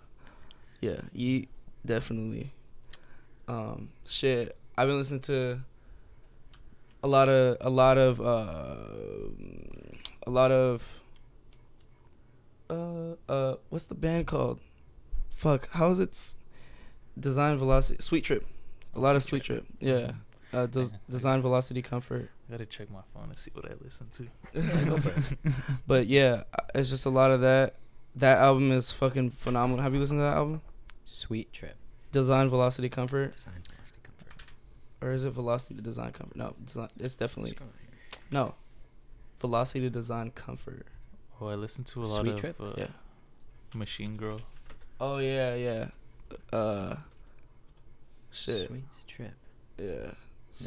yeah Yeat definitely um shit. I've been listening to a lot of a lot of uh a lot of uh uh what's the band called? Fuck how is it design velocity sweet trip. A lot of sweet trip yeah. Uh des- design velocity comfort I gotta check my phone and see what I listen to. but yeah uh, it's just a lot of that that album is fucking phenomenal have you listened to that album Sweet Trip. design velocity comfort Design Velocity Comfort. or is it velocity to design comfort no design, it's definitely no velocity to design comfort Oh, I listen to a lot Sweet of Trip? uh, Yeah. Machine Girl. oh yeah yeah uh shit Sweet Trip. yeah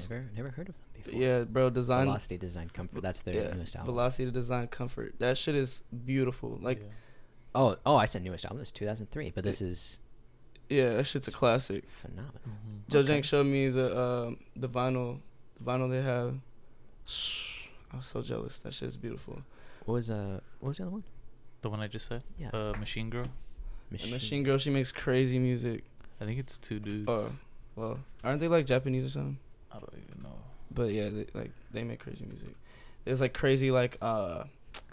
Never, never heard of them before. yeah bro design Velocity Design Comfort. That's their yeah, newest album. velocity to design comfort that shit is beautiful like yeah. oh, oh, I said newest album. This is 2003, but this is yeah that shit's a classic phenomenal. Mhm. Joe Okay. Jenks showed me the um the vinyl the vinyl they have I was so jealous that shit's beautiful What was uh, what was the other one? The one I just said. Yeah. Uh, Machine Girl. And Machine Girl she makes crazy music I think it's two dudes. oh well aren't they like Japanese or something I don't even know. But yeah they, like they make crazy music it's like crazy like uh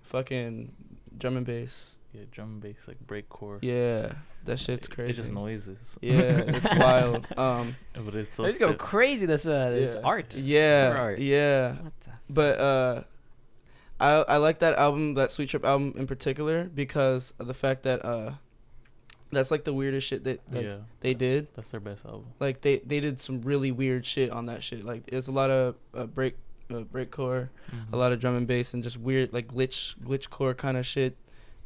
fucking drum and bass Yeah, drum and bass like breakcore. yeah that shit's crazy It just noises. yeah it's wild um but it's so Let's go crazy. This uh, this yeah. art. Yeah cover art. yeah What the? But uh, I I like that album, that Sweet Trip album in particular, because of the fact that uh, that's like the weirdest shit that like, yeah, they did. that's their best album. Like they they did some really weird shit on that shit. Like it's a lot of uh, break uh, breakcore, Mhm. a lot of drum and bass, and just weird like glitch glitchcore kind of shit,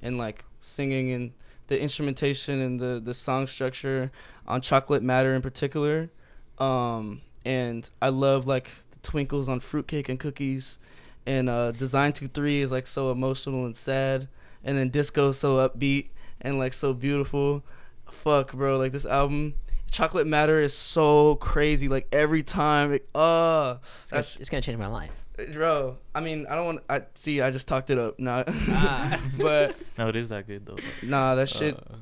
and like singing and the instrumentation and the the song structure on Chocolate Matter in particular. Um, and I love like the twinkles on fruitcake and cookies, and uh, Design Two Three is like so emotional and sad, and then Disco so upbeat and like so beautiful. Fuck, bro, like this album. Chocolate Matter is so crazy. Like every time, it, uh, It's gonna, it's gonna change my life. bro. I mean, I don't want. I see. I just talked it up. Nah, Ah. but No, it is that good though. nah, that shit. Uh,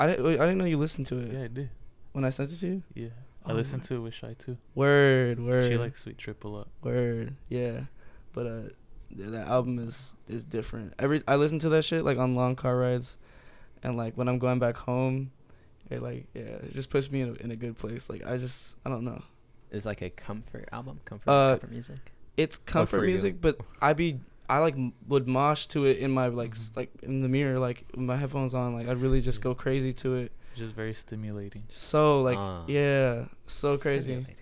I didn't. I didn't know you listened to it yeah, I did. when I sent it to you. Yeah, I Oh listened my- to it with Shy too. Word, word. She likes Sweet Trip a lot. Word, yeah, but uh, yeah, that album is is different. Every I listen to that shit like on long car rides, and like when I'm going back home, it like yeah, it just puts me in a, in a good place. Like I just I don't know. It's like a comfort album, comfort, Uh, comfort music. It's comfort for you. music, but I be I like would mosh to it in my like s- Mhm. like in the mirror like with my headphones on. Like I'd really just Yeah. go crazy to it. Just very stimulating. So like Ah. yeah, so crazy. Stimulating.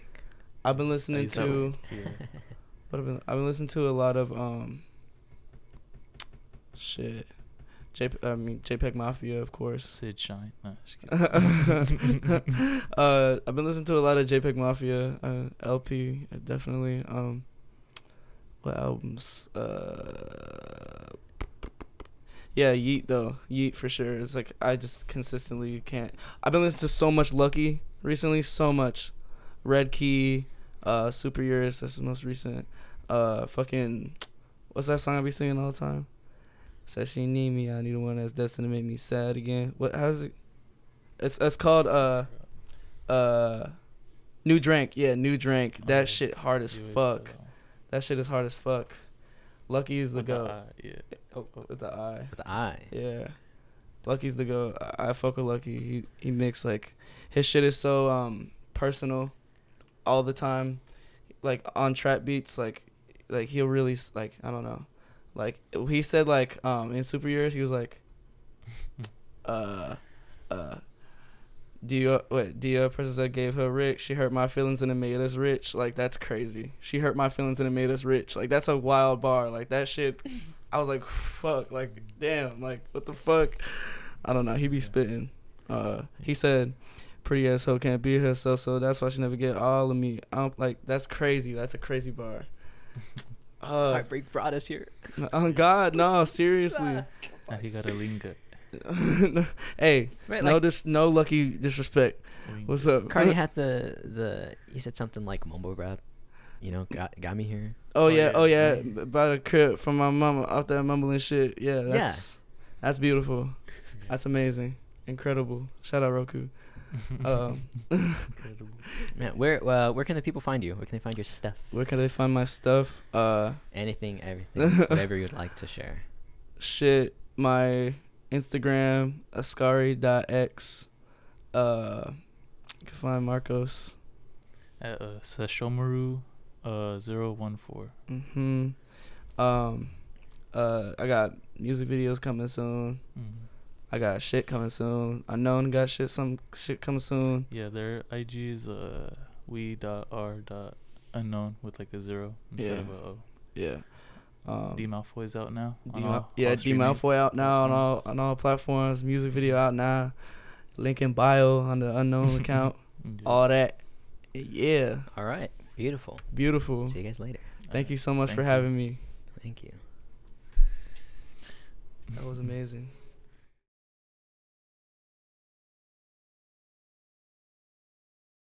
I've been listening to what I've been I've been listening to a lot of um shit. J I mean JPEG Mafia of course. Sid Shine. No, uh I've been listening to a lot of JPEG Mafia, uh LP uh, definitely. Um what albums? Uh yeah, Yeat though. Yeat for sure. It's like I just consistently can't. I've been listening to so much Lucki recently, so much. Red Key, uh, Super Years. That's the most recent. Uh, fucking, what's that song I be singing all the time? Said she need me. I need the one that's destined to make me sad again. What? How does it? It's it's called uh uh new drink. Yeah, new drink. Oh, That shit hard as You fuck. that shit is hard as fuck. Lucki is the With the go eye, yeah. Oh, with the eye. with the eye. Yeah. Lucki's the go. I, I fuck with Lucky. He he makes like his shit is so um personal all the time. Like on trap beats like like he'll really like I don't know. Like he said like um in Super Years he was like uh uh Dio what Dio person that gave her rich, she hurt my feelings and it made us rich. Like that's crazy. She hurt my feelings and it made us rich. Like that's a wild bar. Like that shit I was like, fuck, like, damn, like, what the fuck? I don't know. He be spitting. Uh, he said, pretty ass hoe can't be herself, so that's why she never get all of me. I don't, like, that's crazy. That's a crazy bar. Uh, Heartbreak brought us here. Oh God, no, seriously. Now he got a lean gut. hey, Right, no like dis- no Lucki disrespect. Lean What's up? Carti had the the. He said something like mumble rap. You know, got got me here. Oh, Oh, yeah, yeah, oh yeah, yeah. b- by the crib from my mama off that mumbling shit. Yeah, that's that's beautiful. That's amazing, incredible. Shout out Roku. Um, Incredible. Man, where uh, where can the people find you? Where can they find your stuff? where can they find my stuff? Uh, Anything, everything, whatever you'd like to share. shit, my Instagram askari.x. Uh, you can find Marcos. At uh, Sesshomaru uh, 014. hmm Um, uh, I got music videos coming soon. Mm. I got shit coming soon. Unknown got shit some shit coming soon. Yeah, their IG is uh, we dot r dot unknown with like a zero instead Yeah. of a O. Yeah. Um, D Malfoy's out now. D all- yeah, all D streaming Malfoy out now on all on all platforms. Music video out now. Link in bio on the unknown account. Yeah. all that. Yeah, All right, beautiful. beautiful. See you guys later. Thank you so much Thank for you. having me. Thank you. That was amazing.